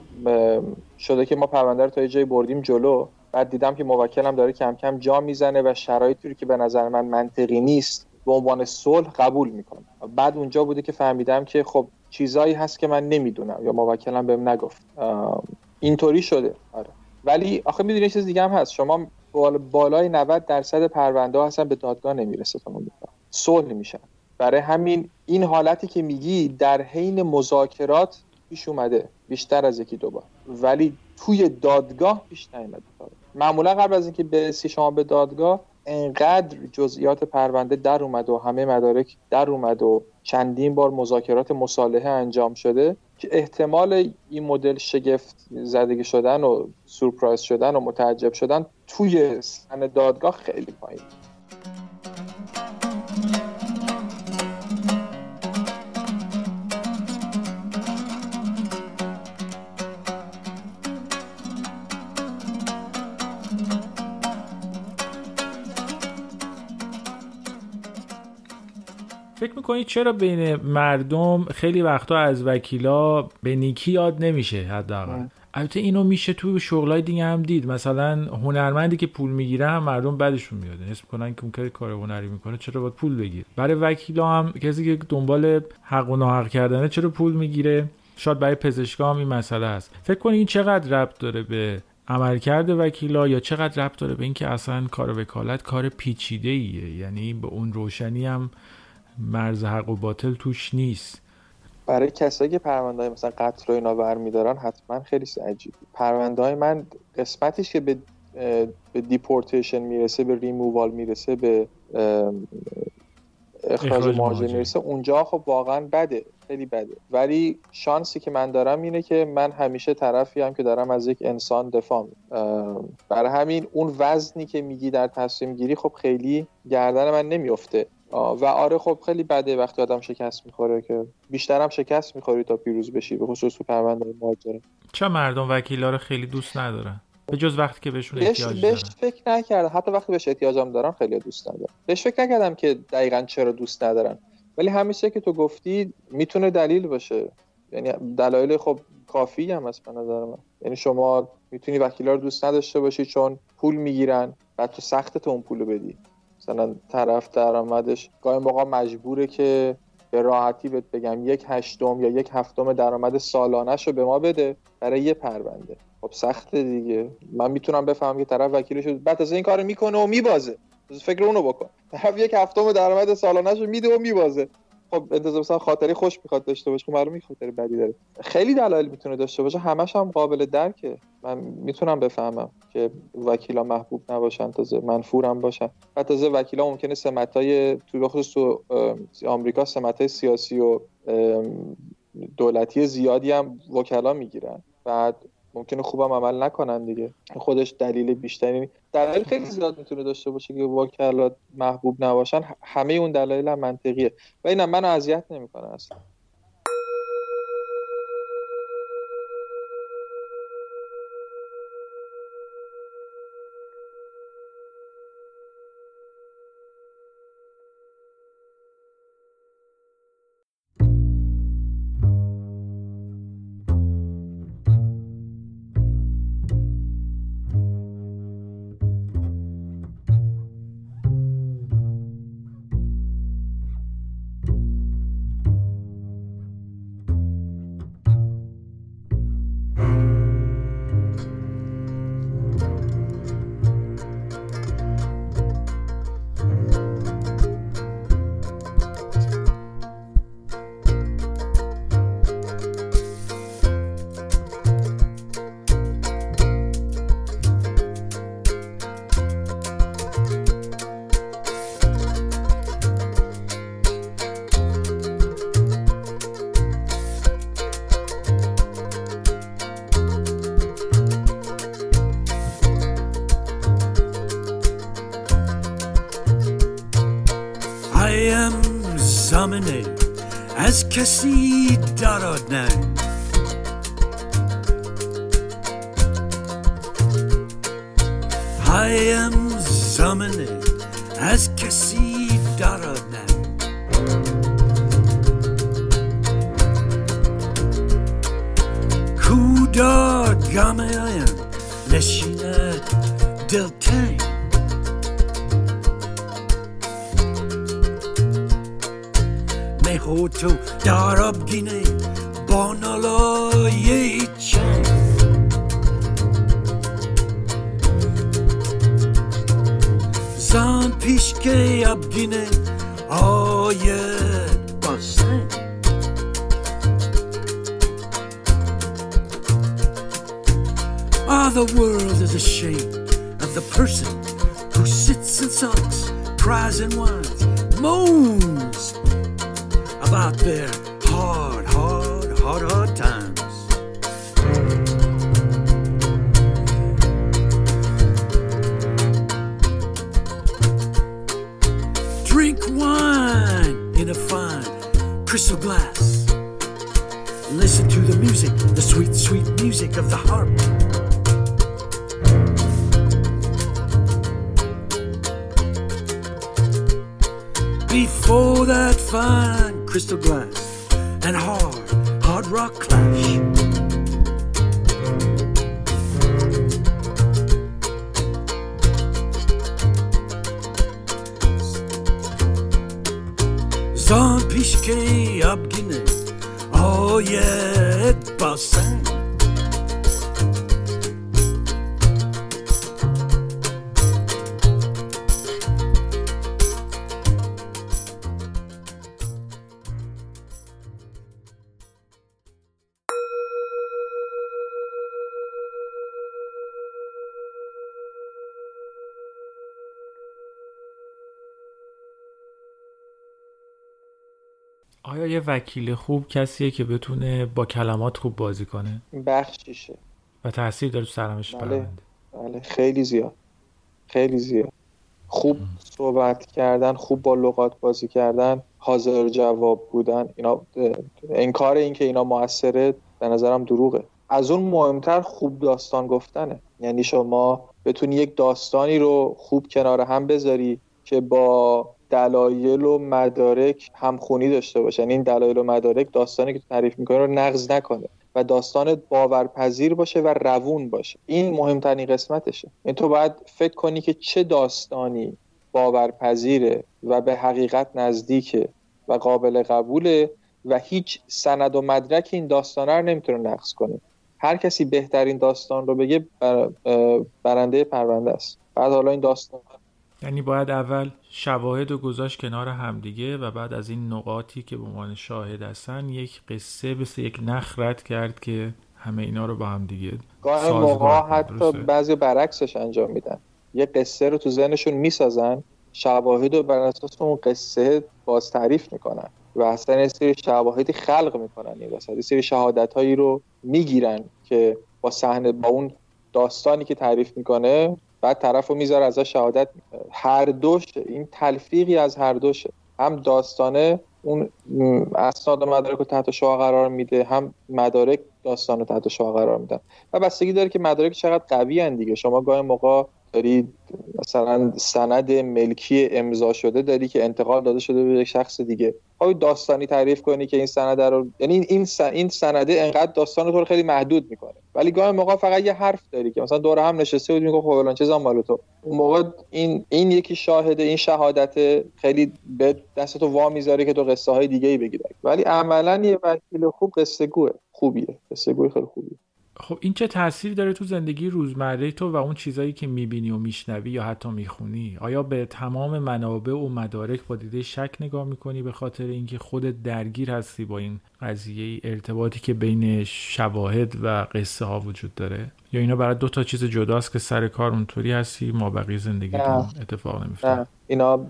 شده که ما پرونده رو تا جای بردیم جلو. بعد دیدم که موکلم داره کم کم جا می‌زنه و شرایطی که به نظر من منطقی نیست به عنوان صلح قبول می‌کنه. بعد اونجا بوده که فهمیدم که خب چیزایی هست که من نمی‌دونم یا موکلم بهم نگفت. اینطوری شده. آره. ولی آخه می‌دونی چیز دیگه هم هست. شما بالای 90 درصد پرونده ها هستن به دادگاه نمی‌رسه تا صلح میشن. برای همین این حالتی که میگی در حین مذاکرات پیش اومده. بیشتر از یکی دو بار. ولی توی دادگاه پیش نیومده. معمولا قبل از اینکه برسی شما به دادگاه انقدر جزئیات پرونده در اومد و همه مدارک در اومد و چندین بار مذاکرات مصالحه انجام شده احتمال این مدل شگفت زدگی شدن و سورپرایز شدن و متعجب شدن توی سن دادگاه خیلی پایین. می‌کنید چرا بین مردم خیلی وقتا از وکیلا به نیکی یاد نمیشه حداقل؟ البته اینو میشه تو شغلای دیگه هم دید. مثلا هنرمندی که پول می‌گیره هم مردم بعدشون میاد. حس می‌کنن که اون کار هنری می‌کنه چرا باید پول بگیر برای وکیلا هم کسی که دنبال حق و ناحق کردنه چرا پول می‌گیره؟ شاید برای پزشکا هم این مسئله است. فکر کنید این چقدر ربط داره به عملکرد وکیلا یا چقدر ربط داره به اینکه اصلا کار وکالت کار پیچیده ایه یعنی به اون روشنی هم مرز حق و باطل توش نیست. برای کسایی که پرونده های مثلا قتل و اینا برمیدارن حتما خیلی عجیب. پرونده های من قسمتیش که به به deportation می‌رسه به ریمووال می‌رسه به اخراج مهاجر می‌رسه اونجا خب واقعا بده خیلی بده. ولی شانسی که من دارم اینه که من همیشه طرفی هم که دارم از یک انسان دفاع می برای همین اون وزنی که میگی در تصمیم گیری خب خیلی گردن من نمیفته و آره خب خیلی بده وقتی آدم شکست می‌خوره که بیشترم شکست می‌خوری تا پیروز بشی به خصوص تو پرونده مهاجره چه مردم وکیلا رو خیلی دوست ندارن؟ به جز وقتی که بهشون احتیاج بهش فکر نکردم. حتی وقتی بهش احتیاجم دارم خیلی دوست ندارم. بهش فکر نکردم که دقیقا چرا دوست ندارن. ولی همیشه که تو گفتی می‌تونه دلیل باشه. یعنی دلایل خب کافی هم به نظر من. یعنی شما می‌تونی وکیلا رو دوست نداشته باشی چون پول می‌گیرن بعد تو سخت تو اون پولو بدی. مثلا طرف درآمدش گاهی موقع مجبوره که به راحتی بهت بگم یک هشتم یا یک هفتم درآمد سالانش رو به ما بده برای یه پرونده. خب سخته دیگه. من می‌تونم بفهمم که طرف وکیلش بعد از این کارو می‌کنه و میبازه. فکر اونو بکن. طرف یک هفتم درآمد سالانش رو میده و میبازه. خب انتظار مثلا خاطری خوش می‌خواد داشته باشه خب معلومه خاطری بدی داره. خیلی دلایل می‌تونه داشته باشه. همش هم قابل درکه. من می‌تونم بفهمم که وکیلا محبوب نباشن تازه منفورم باشن. و تازه وکیلا ممکنه سمتای تو بخصوص تو آمریکا سمتای سیاسی و دولتی زیادی هم وکلا می‌گیرن. بعد ممکنه خوبم عمل نکنن دیگه. خودش دلیل بیشتری دلیل خیلی زیاد می‌تونه داشته باشه که وکلات محبوب نباشن. همه اون دلایل هم منطقیه. و اینم منو اذیت نمی‌کنه اصلا. از کسی دارد نه the person who sits and sulks, cries and whines, moans about their hard, hard, hard, hard times. Drink wine in a fine crystal glass. Listen to the music, the sweet, sweet music of the harp. Oh, for that fine crystal glass and hard, hard rock clash. Zan pişkeni oh yeah. یه وکیل خوب کسیه که بتونه با کلمات خوب بازی کنه؟ بخشیشه. و تاثیر داره تو سرنوشت بله. بله خیلی زیاد. خیلی زیاد. خوب صحبت کردن خوب با لغات بازی کردن حاضر جواب بودن. اینا انکار این که اینا موثره به نظرم دروغه. از اون مهمتر خوب داستان گفتنه. یعنی شما بتونی یک داستانی رو خوب کنار هم بذاری که با دلایل و مدارک همخونی داشته باشه یعنی این دلایل و مدارک داستانی که تعریف می‌کنه رو نقض نکنه و داستان باورپذیر باشه و روون باشه. این مهمترین قسمتشه. این تو باید فکر کنی که چه داستانی باورپذیره و به حقیقت نزدیکه و قابل قبوله و هیچ سند و مدرک این داستانه رو نمی‌تونه نقض کنه. هر کسی بهترین داستان رو بگه برنده پرونده است. بعد حالا این داستان یعنی باید اول شواهد رو گذاشت کنار همدیگه و بعد از این نقاطی که به عنوان شاهد هستن یک قصه مثل یک نخ رد کرد که همه اینا رو با همدیگه گاهی سازگار موقع. حتی؟ بعضی برعکسش انجام میدن یه قصه رو تو ذهنشون می‌سازن شواهد رو بر اساس اون قصه باز تعریف می‌کنن و اصلا یه سری شواهدی خلق می‌کنن این وسط یه سری شهادت هایی رو می‌گیرن که با صحنه با اون داستانی که تعریف می‌کنه بعد طرف رو می‌ذاره ازش شهادت هر دوشه این تلفیقی از هر دوشه. هم داستانه اون اسناد و مدارک رو تحت شعا قرار میده هم مدارک داستان رو تحت شعا قرار میدن. و بستگی داره که مدارک چقدر قوی هن دیگه. شما گاهی موقع داری مثلا سند ملکی امضا شده داری که انتقال داده شده به یک شخص دیگه. آیا داستانی تعریف کنی که این سند رو یعنی این این سنده انقدر داستان رو خیلی محدود می‌کنه. ولی گاهی موقع فقط یه حرف داری که مثلا دور هم نشسته بود میگه خب فلان چیزا مال تو. اون موقع این این یکی شاهده این شهادت خیلی به دست تو وا می‌ذاره که تو قصه های دیگه ای بگی. ولی عملا یه وکیل خوب قصه گوه خوبیه. قصه گوی خیلی خوبیه. خب این چه تاثیر داره تو زندگی روزمره تو و اون چیزایی که می‌بینی و میشنوی یا حتی می‌خونی؟ آیا به تمام منابع و مدارک با دیده شک نگاه می‌کنی به خاطر اینکه خودت درگیر هستی با این قضیه ارتباطی که بین شواهد و قصه ها وجود داره؟ یا اینا برای دو تا چیز جداست که سر کار اونطوری هستی ما بقیه زندگی. اتفاق نمیفته اینا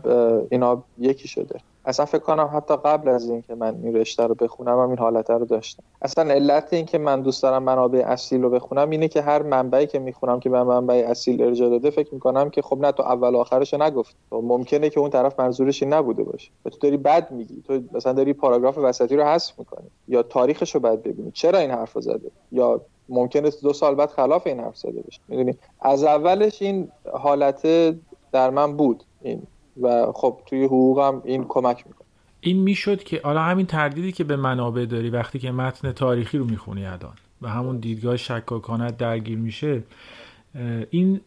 اینا یکی شده. اصلا فکر کنم حتی قبل از اینکه من این رشته رو بخونم هم این حالت رو داشتم. اصلا علت این که من دوست دارم منابع اصیل رو بخونم اینه که هر منبعی که می‌خونم که به منبع اصیل ارجاع داده فکر می‌کنم که خب نه تو اول آخرش نگفت. تو ممکنه که اون طرف منظورش نبوده باشه. و تو داری بد میگی. تو مثلا داری پاراگراف وسطی رو حذف می‌کنی. یا تاریخش رو بد ببینی. چرا این حرف زده؟ یا ممکنه دو سال بعد خلاف این حرف زده باشه. می‌دونی؟ از اولش این حالت در من بود. این و خب توی حقوقم این کمک می‌کنه. این می‌شد که حالا همین تردیدی که به منابع داری وقتی که متن تاریخی رو می‌خونی الان و همون دیدگاه شکاکانت درگیر میشه این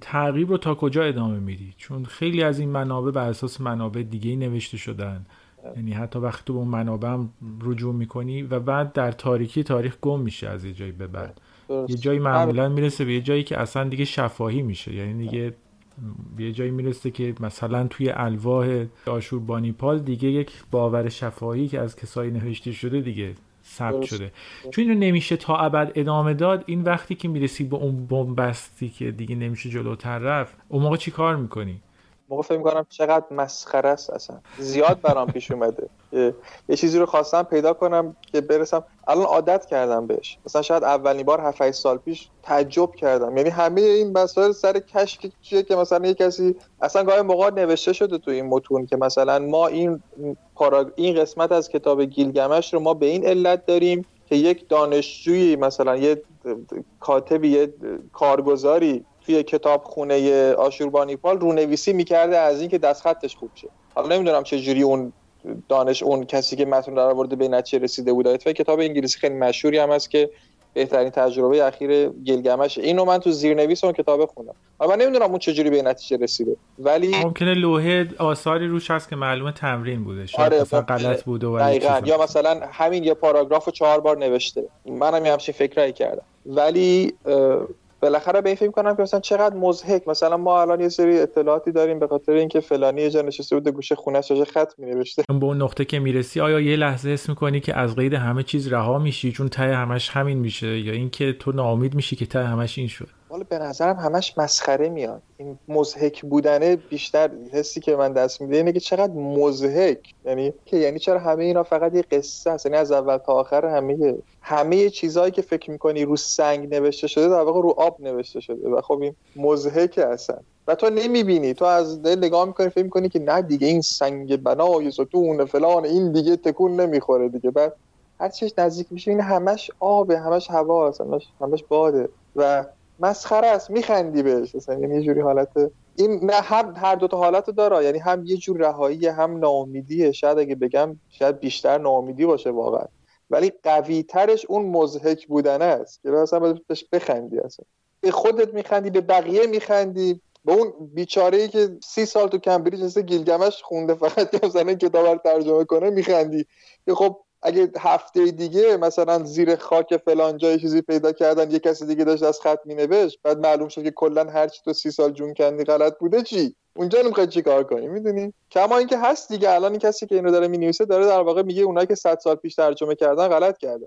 تعقیب رو تا کجا ادامه میدی؟ چون خیلی از این منابع بر اساس منابع دیگه نوشته شدن. یعنی حتی وقتی تو به اون منابع هم رجوع می‌کنی و بعد در تاریکی تاریخ گم میشه از یه جایی به بعد. یه جایی معمولا می‌رسه به یه جایی که اصلا دیگه شفاهی میشه. یعنی دیگه به یه جایی می‌رسه که مثلا توی الواح آشور بانیپال دیگه یک باور شفاهی که از کسایی نوشته شده دیگه ثبت. شده چون اینو نمیشه تا ابد ادامه داد این وقتی که می‌رسی به اون بنبستی که دیگه نمیشه جلوتر رفت اون موقع چی کار می‌کنی موقع فکر می‌کنم چقدر مسخره است اصلا. زیاد برام پیش اومده. یه, چیزی رو خواستم پیدا کنم که برسم. الان عادت کردم بهش. مثلا شاید اولین بار 7 سال پیش تعجب کردم. یعنی همه این مسائل سر کشف چیه که مثلا یه کسی اصلا گاهی موقع نوشته شده تو این متون که مثلا ما این پاراگ... این قسمت از کتاب گیلگمش رو ما به این علت داریم که یک دانشجویی مثلا یه کاتبی یه کارگزاری توی کتابخونه آشوربانیپال رونویسی می‌کرده از اینکه دستخطش خوب شه. حالا نمی‌دونم چه جوری اون دانش اون کسی که متن در آورده به نتیجه رسیده بود. البته کتاب انگلیسی خیلی مشهوری هم هست که بهترین تجربه اخیر گلگمش. اینو من تو زیرنویس اون کتاب خوندم. من نمی‌دونم اون چجوری به نتیجه رسیده. ولی ممکنه لوحه آثاری روش هست که معلومه تمرین بوده. شاید آره مثلا غلط بوده و یا مثلا همین یه پاراگراف چهار بار نوشته. منم همچین فکرایی کردم. ولی بالاخره به این فکر کنم که مثلا چقدر مزهک مثلا ما الان یه سری اطلاعاتی داریم به خاطر اینکه فلانی یه جا نشسته بود گوشه خونه چه خط مینوشته. به اون نقطه که می‌رسی آیا یه لحظه حس می‌کنی که از قید همه چیز رها میشی؟ چون ته همش همین میشه یا اینکه تو ناامید میشی که ته همش این شد؟ حالا به نظرم همش مسخره میاد. این مزهک بودنه بیشتر حسی که من دست میده اینه که چقدر مزهک یعنی که یعنی چرا همه اینا فقط یه قصه است؟ یعنی از اول تا آخر همه همه چیزهایی که فکر می‌کنی رو سنگ نوشته شده در واقع رو آب نوشته شده. و خب این مزهک اصلا. و تو نمی‌بینی. تو از دل نگاه می‌کنی فکر می‌کنی که نه دیگه این سنگ بنای ستون فلان این دیگه تکون نمی‌خوره دیگه. بعد هر چیش نزدیک میشه. این همش آبه همش هوا همش همش باده. و مسخره است میخندی بهش. مثلا یعنی یه جوری حالت این نه هم هر دو تا حالت داره یعنی هم یه جور رهایی هم ناامیدیه. شاید اگه بگم شاید بیشتر ناامیدی باشه واقعا. ولی قوی ترش اون مزهک بودن است. که مثلا بهش بخندی اصلا. به خودت میخندی به بقیه میخندی. به اون بیچاره ای که سی سال تو کمبریج هسته گیلگمش خونده فقط مثلا کتاب ترجمه کنه میخندی. که خب اگه هفته دیگه مثلا زیر خاک فلان جای چیزی پیدا کردن یه کسی دیگه داشت از خط مینوشت بعد معلوم شد که کلا هر چی تو سی سال جون کندی غلط بوده چی؟ اونجا نمی‌خوای چی کار کنی می‌دونی؟ کما اینکه هست دیگه الان این کسی که اینو داره می‌نویسه داره در واقع میگه اونایی که 100 سال پیش ترجمه کردن غلط کردن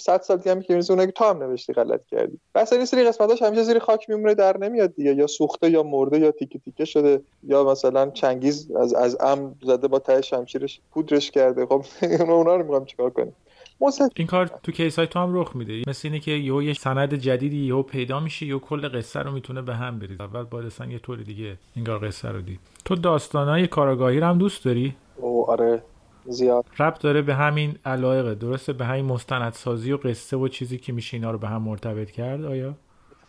100 سال دیگه هم که اونایی که تو هم نوشتی غلط کردی. بس این سری قسمتاش همیشه زیر خاک میمونه در نمیاد دیگه. یا سوخته یا مرده یا تیکه تیکه شده یا مثلا چنگیز از از ام زده با ته شمشیرش پودرش کرده. خب اونا رو میگم چیکار کنیم؟ این کار تو کیس های تو هم رخ میده. مثل اینه که یهو یه سند جدیدی یهو پیدا میشه یا کل قصه رو می‌تونه به هم بریزه. اول باید اصلا یه طور دیگه این قصه رو دید. تو داستانای کاراگاهی رو هم دوست داری؟ او آره زیاد. رب داره به همین علایقه درسته به همین مستندسازی و قصه و چیزی که میشه اینا رو به هم مرتبط کرد آیا؟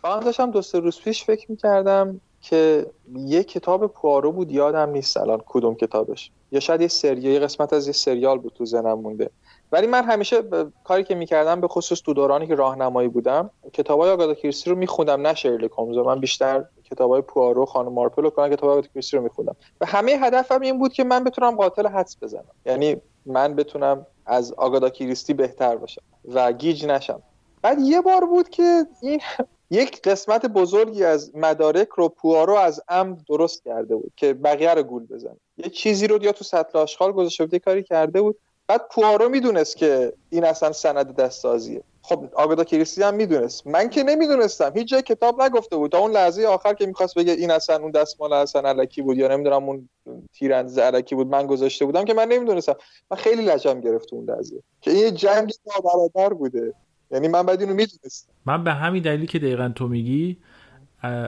فقط داشتم دو سه روز پیش فکر می‌کردم که یه کتاب پوارو بود یادم نیست الان کدوم کتابش. یا شاید یه سری یه قسمت از یه سریال بود تو زنم مونده. ولی من همیشه کاری که می‌کردم به خصوص تو دورانی که راهنمایی بودم کتابای آگاتا کریستی رو میخوندم نه شرلوک هولمز من بیشتر کتابای پوارو خانم مارپل و کتاب آگاتا کریستی رو میخوندم. و همه هدفم این بود که من بتونم قاتل حدس بزنم. یعنی من بتونم از آگاتا کریستی بهتر باشم و گیج نشم. بعد یه بار بود که این یک قسمت بزرگی از مدارک رو پوارو از ام درست کرده بود که بقیه رو گول بزنه. یه چیزی رو یا تو سطل آشغال گذاشته بود کاری کرده بود. بعد پوارو می‌دونست که این اصلا سند دستازیه خب آگادا کریستی هم می‌دونست. من که نمی‌دونستم. هیچ جای کتاب نگفته بود. تا اون لحظه آخر که می‌خواست بگه این اصلا اون دستمال اصلا علکی بود یا نمی‌دونم اون تیرانداز علکی بود من گذاشته بودم که من نمی‌دونستم. من خیلی لجم گرفت اون لحظه. که این جنگ نابرابر بوده. یعنی من بعد اینو می‌دونستم. من به همین دلیلی که دقیقا تو میگی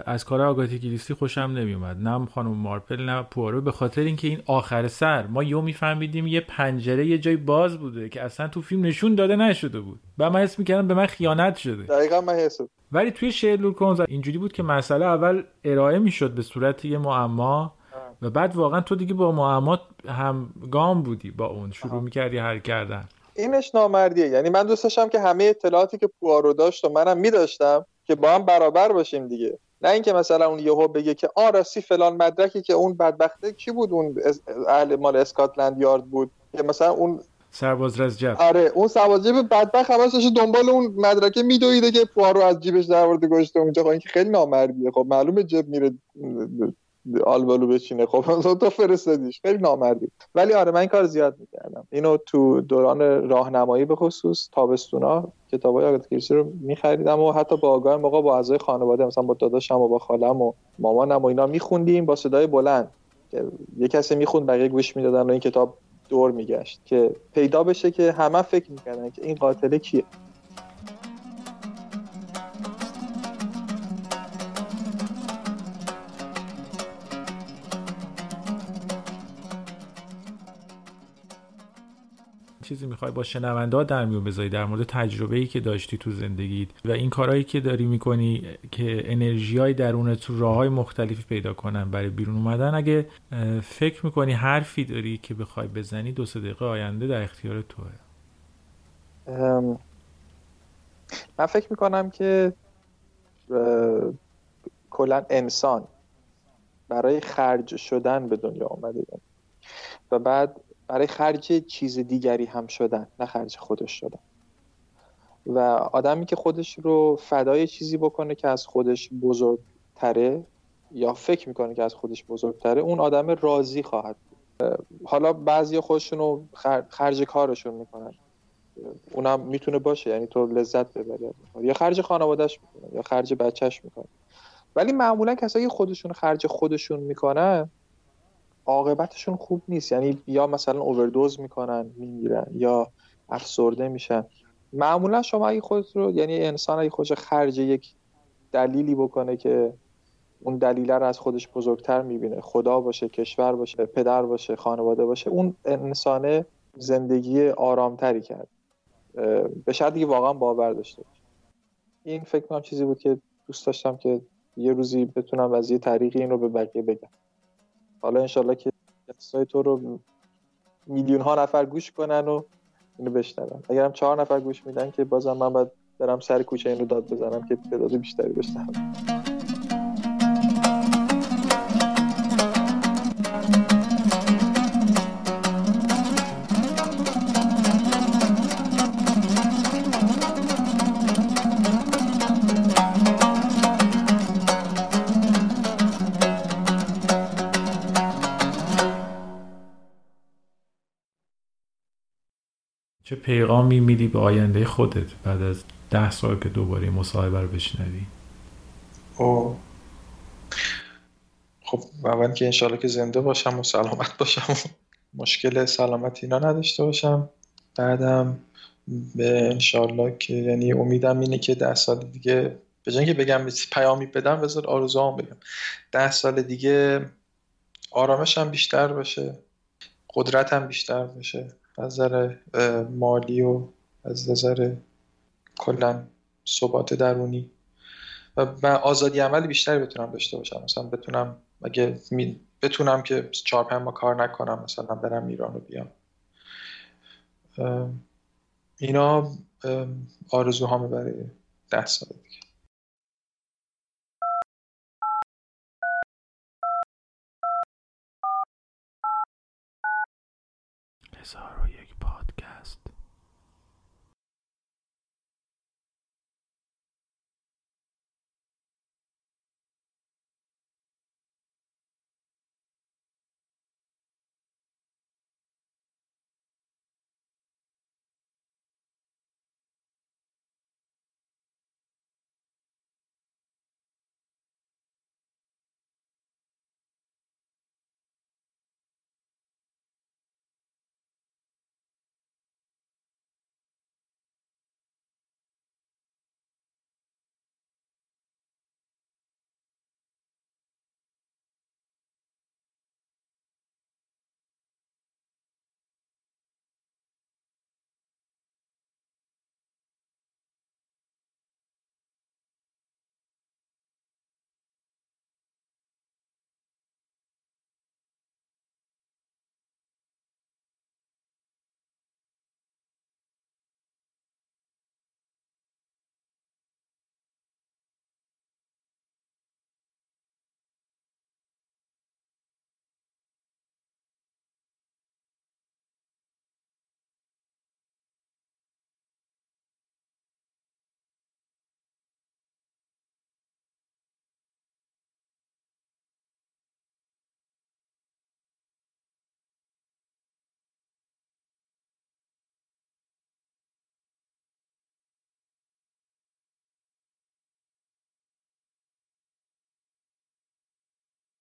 از کار آگاتی کریستی خوشم نمیومد. نه خانم مارپل نه پوارو. به خاطر اینکه این آخر سر ما یو میفهمیدیم یه پنجره یه جای باز بوده که اصلا تو فیلم نشون داده نشده بود. و من حس می‌کردم به من خیانت شده. دقیقا من حس ولی توی شیرلوک هولمز اینجوری بود که مسئله اول ارائه می‌شد به صورت یه معما و بعد واقعا تو دیگه با معما هم گام بودی با اون شروع می‌کردی هر کردن. اینش نامردیه. یعنی من دوست داشتم که همه اطلاعاتی که پوارو داشت و منم میداشتم که با هم برابر باشیم دیگه. نه اینکه مثلا اون یهو بگه که آ راستی فلان مدرکی که اون بدبخته کی بود؟ اون اهل مال اسکاتلند یارد بود. که مثلا اون سرباز رزجب. آره اون سرباز رزجب بدبخت همش دنبال اون مدرکه میدویده که پوارو از جیبش در آورده اونجا خب که خیلی نامردیه. خب معلومه جب میره آلبالو بچینه. خب تو فرستادیش. خیلی نامردی. ولی آره من این کار زیاد می‌کردم. اینو تو دوران راهنمایی به خصوص تابستونا کتابای آگات کریستی رو میخریدم و حتی با آگاه موقع با اعضای خانواده مثلا با داداشم و با خالم و مامانم و اینا میخوندیم با صدای بلند. که یه کسی می‌خوند بقیه گوش می‌دادن و این کتاب دور میگشت. که پیدا بشه که همه فکر می‌کردن که این قاتل کیه. چیزی می‌خوای با شنونده در میون بذاری در مورد تجربه ای که داشتی تو زندگیت و این کارهایی که داری می‌کنی که انرژی های درون تو راه های مختلفی پیدا کنن برای بیرون اومدن. اگه فکر می‌کنی حرفی داری که بخوای بزنی دو سه دقیقه آینده در اختیار توه. من فکر می‌کنم که کلا انسان برای خرج شدن به دنیا آمده و بعد برای خرج چیز دیگری هم شدن نه خرج خودش شدن. و آدمی که خودش رو فدای چیزی بکنه که از خودش بزرگتره یا فکر می‌کنه که از خودش بزرگتره اون آدم راضی خواهد بود. حالا بعضی خودشون رو خرج کارشون می‌کنن. اونم می‌تونه باشه یعنی تو لذت ببری. یا خرج خانوادهش می‌کنه یا خرج بچهش می‌کنه ولی معمولا کسایی خودشون خرج خودشون می‌کنن عاقبتشون خوب نیست. یعنی یا مثلا اووردوز می‌کنن میمیرن یا افسرده میشن. معمولا شما اگه خودت رو یعنی انسان اگه خودش خرج یک دلیلی بکنه که اون دلیله رو از خودش بزرگتر می‌بینه خدا باشه کشور باشه پدر باشه خانواده باشه اون انسان زندگی آرامتری کرد. به شرط دیگه واقعا باور داشته این فکر کنم چیزی بود که دوست داشتم که یه روزی بتونم از یه طریقی این رو به بقیه بگم. حالا انشالله که قصای تو رو میلیون ها نفر گوش کنن و اینو بشنون. اگرم چهار نفر گوش میدن که بازم من باید برم سر کوچه این رو داد بزنم که تعداد بیشتری بشنون. چه پیغامی میدی به آینده خودت بعد از ده سال که دوباره مصاحبه رو بشنوی؟ او خب اول که انشالله که زنده باشم و سلامت باشم و مشکل سلامتی اینا نداشته باشم. بعدم به انشالله که یعنی امیدم اینه که ده سال دیگه به که بگم پیامی بدم بذار آرزوام بگم. ده سال دیگه آرامشم بیشتر باشه قدرتم بیشتر باشه. از نظر مالی و از نظر کلا ثبات درونی. و من آزادی عملی بیشتری بتونم داشته باشم. مثلا بتونم اگه بتونم که چهار پنج ما کار نکنم مثلا برم ایران رو بیام. اینا آرزوهامه برای ده سال دیگه. Horror Podcast.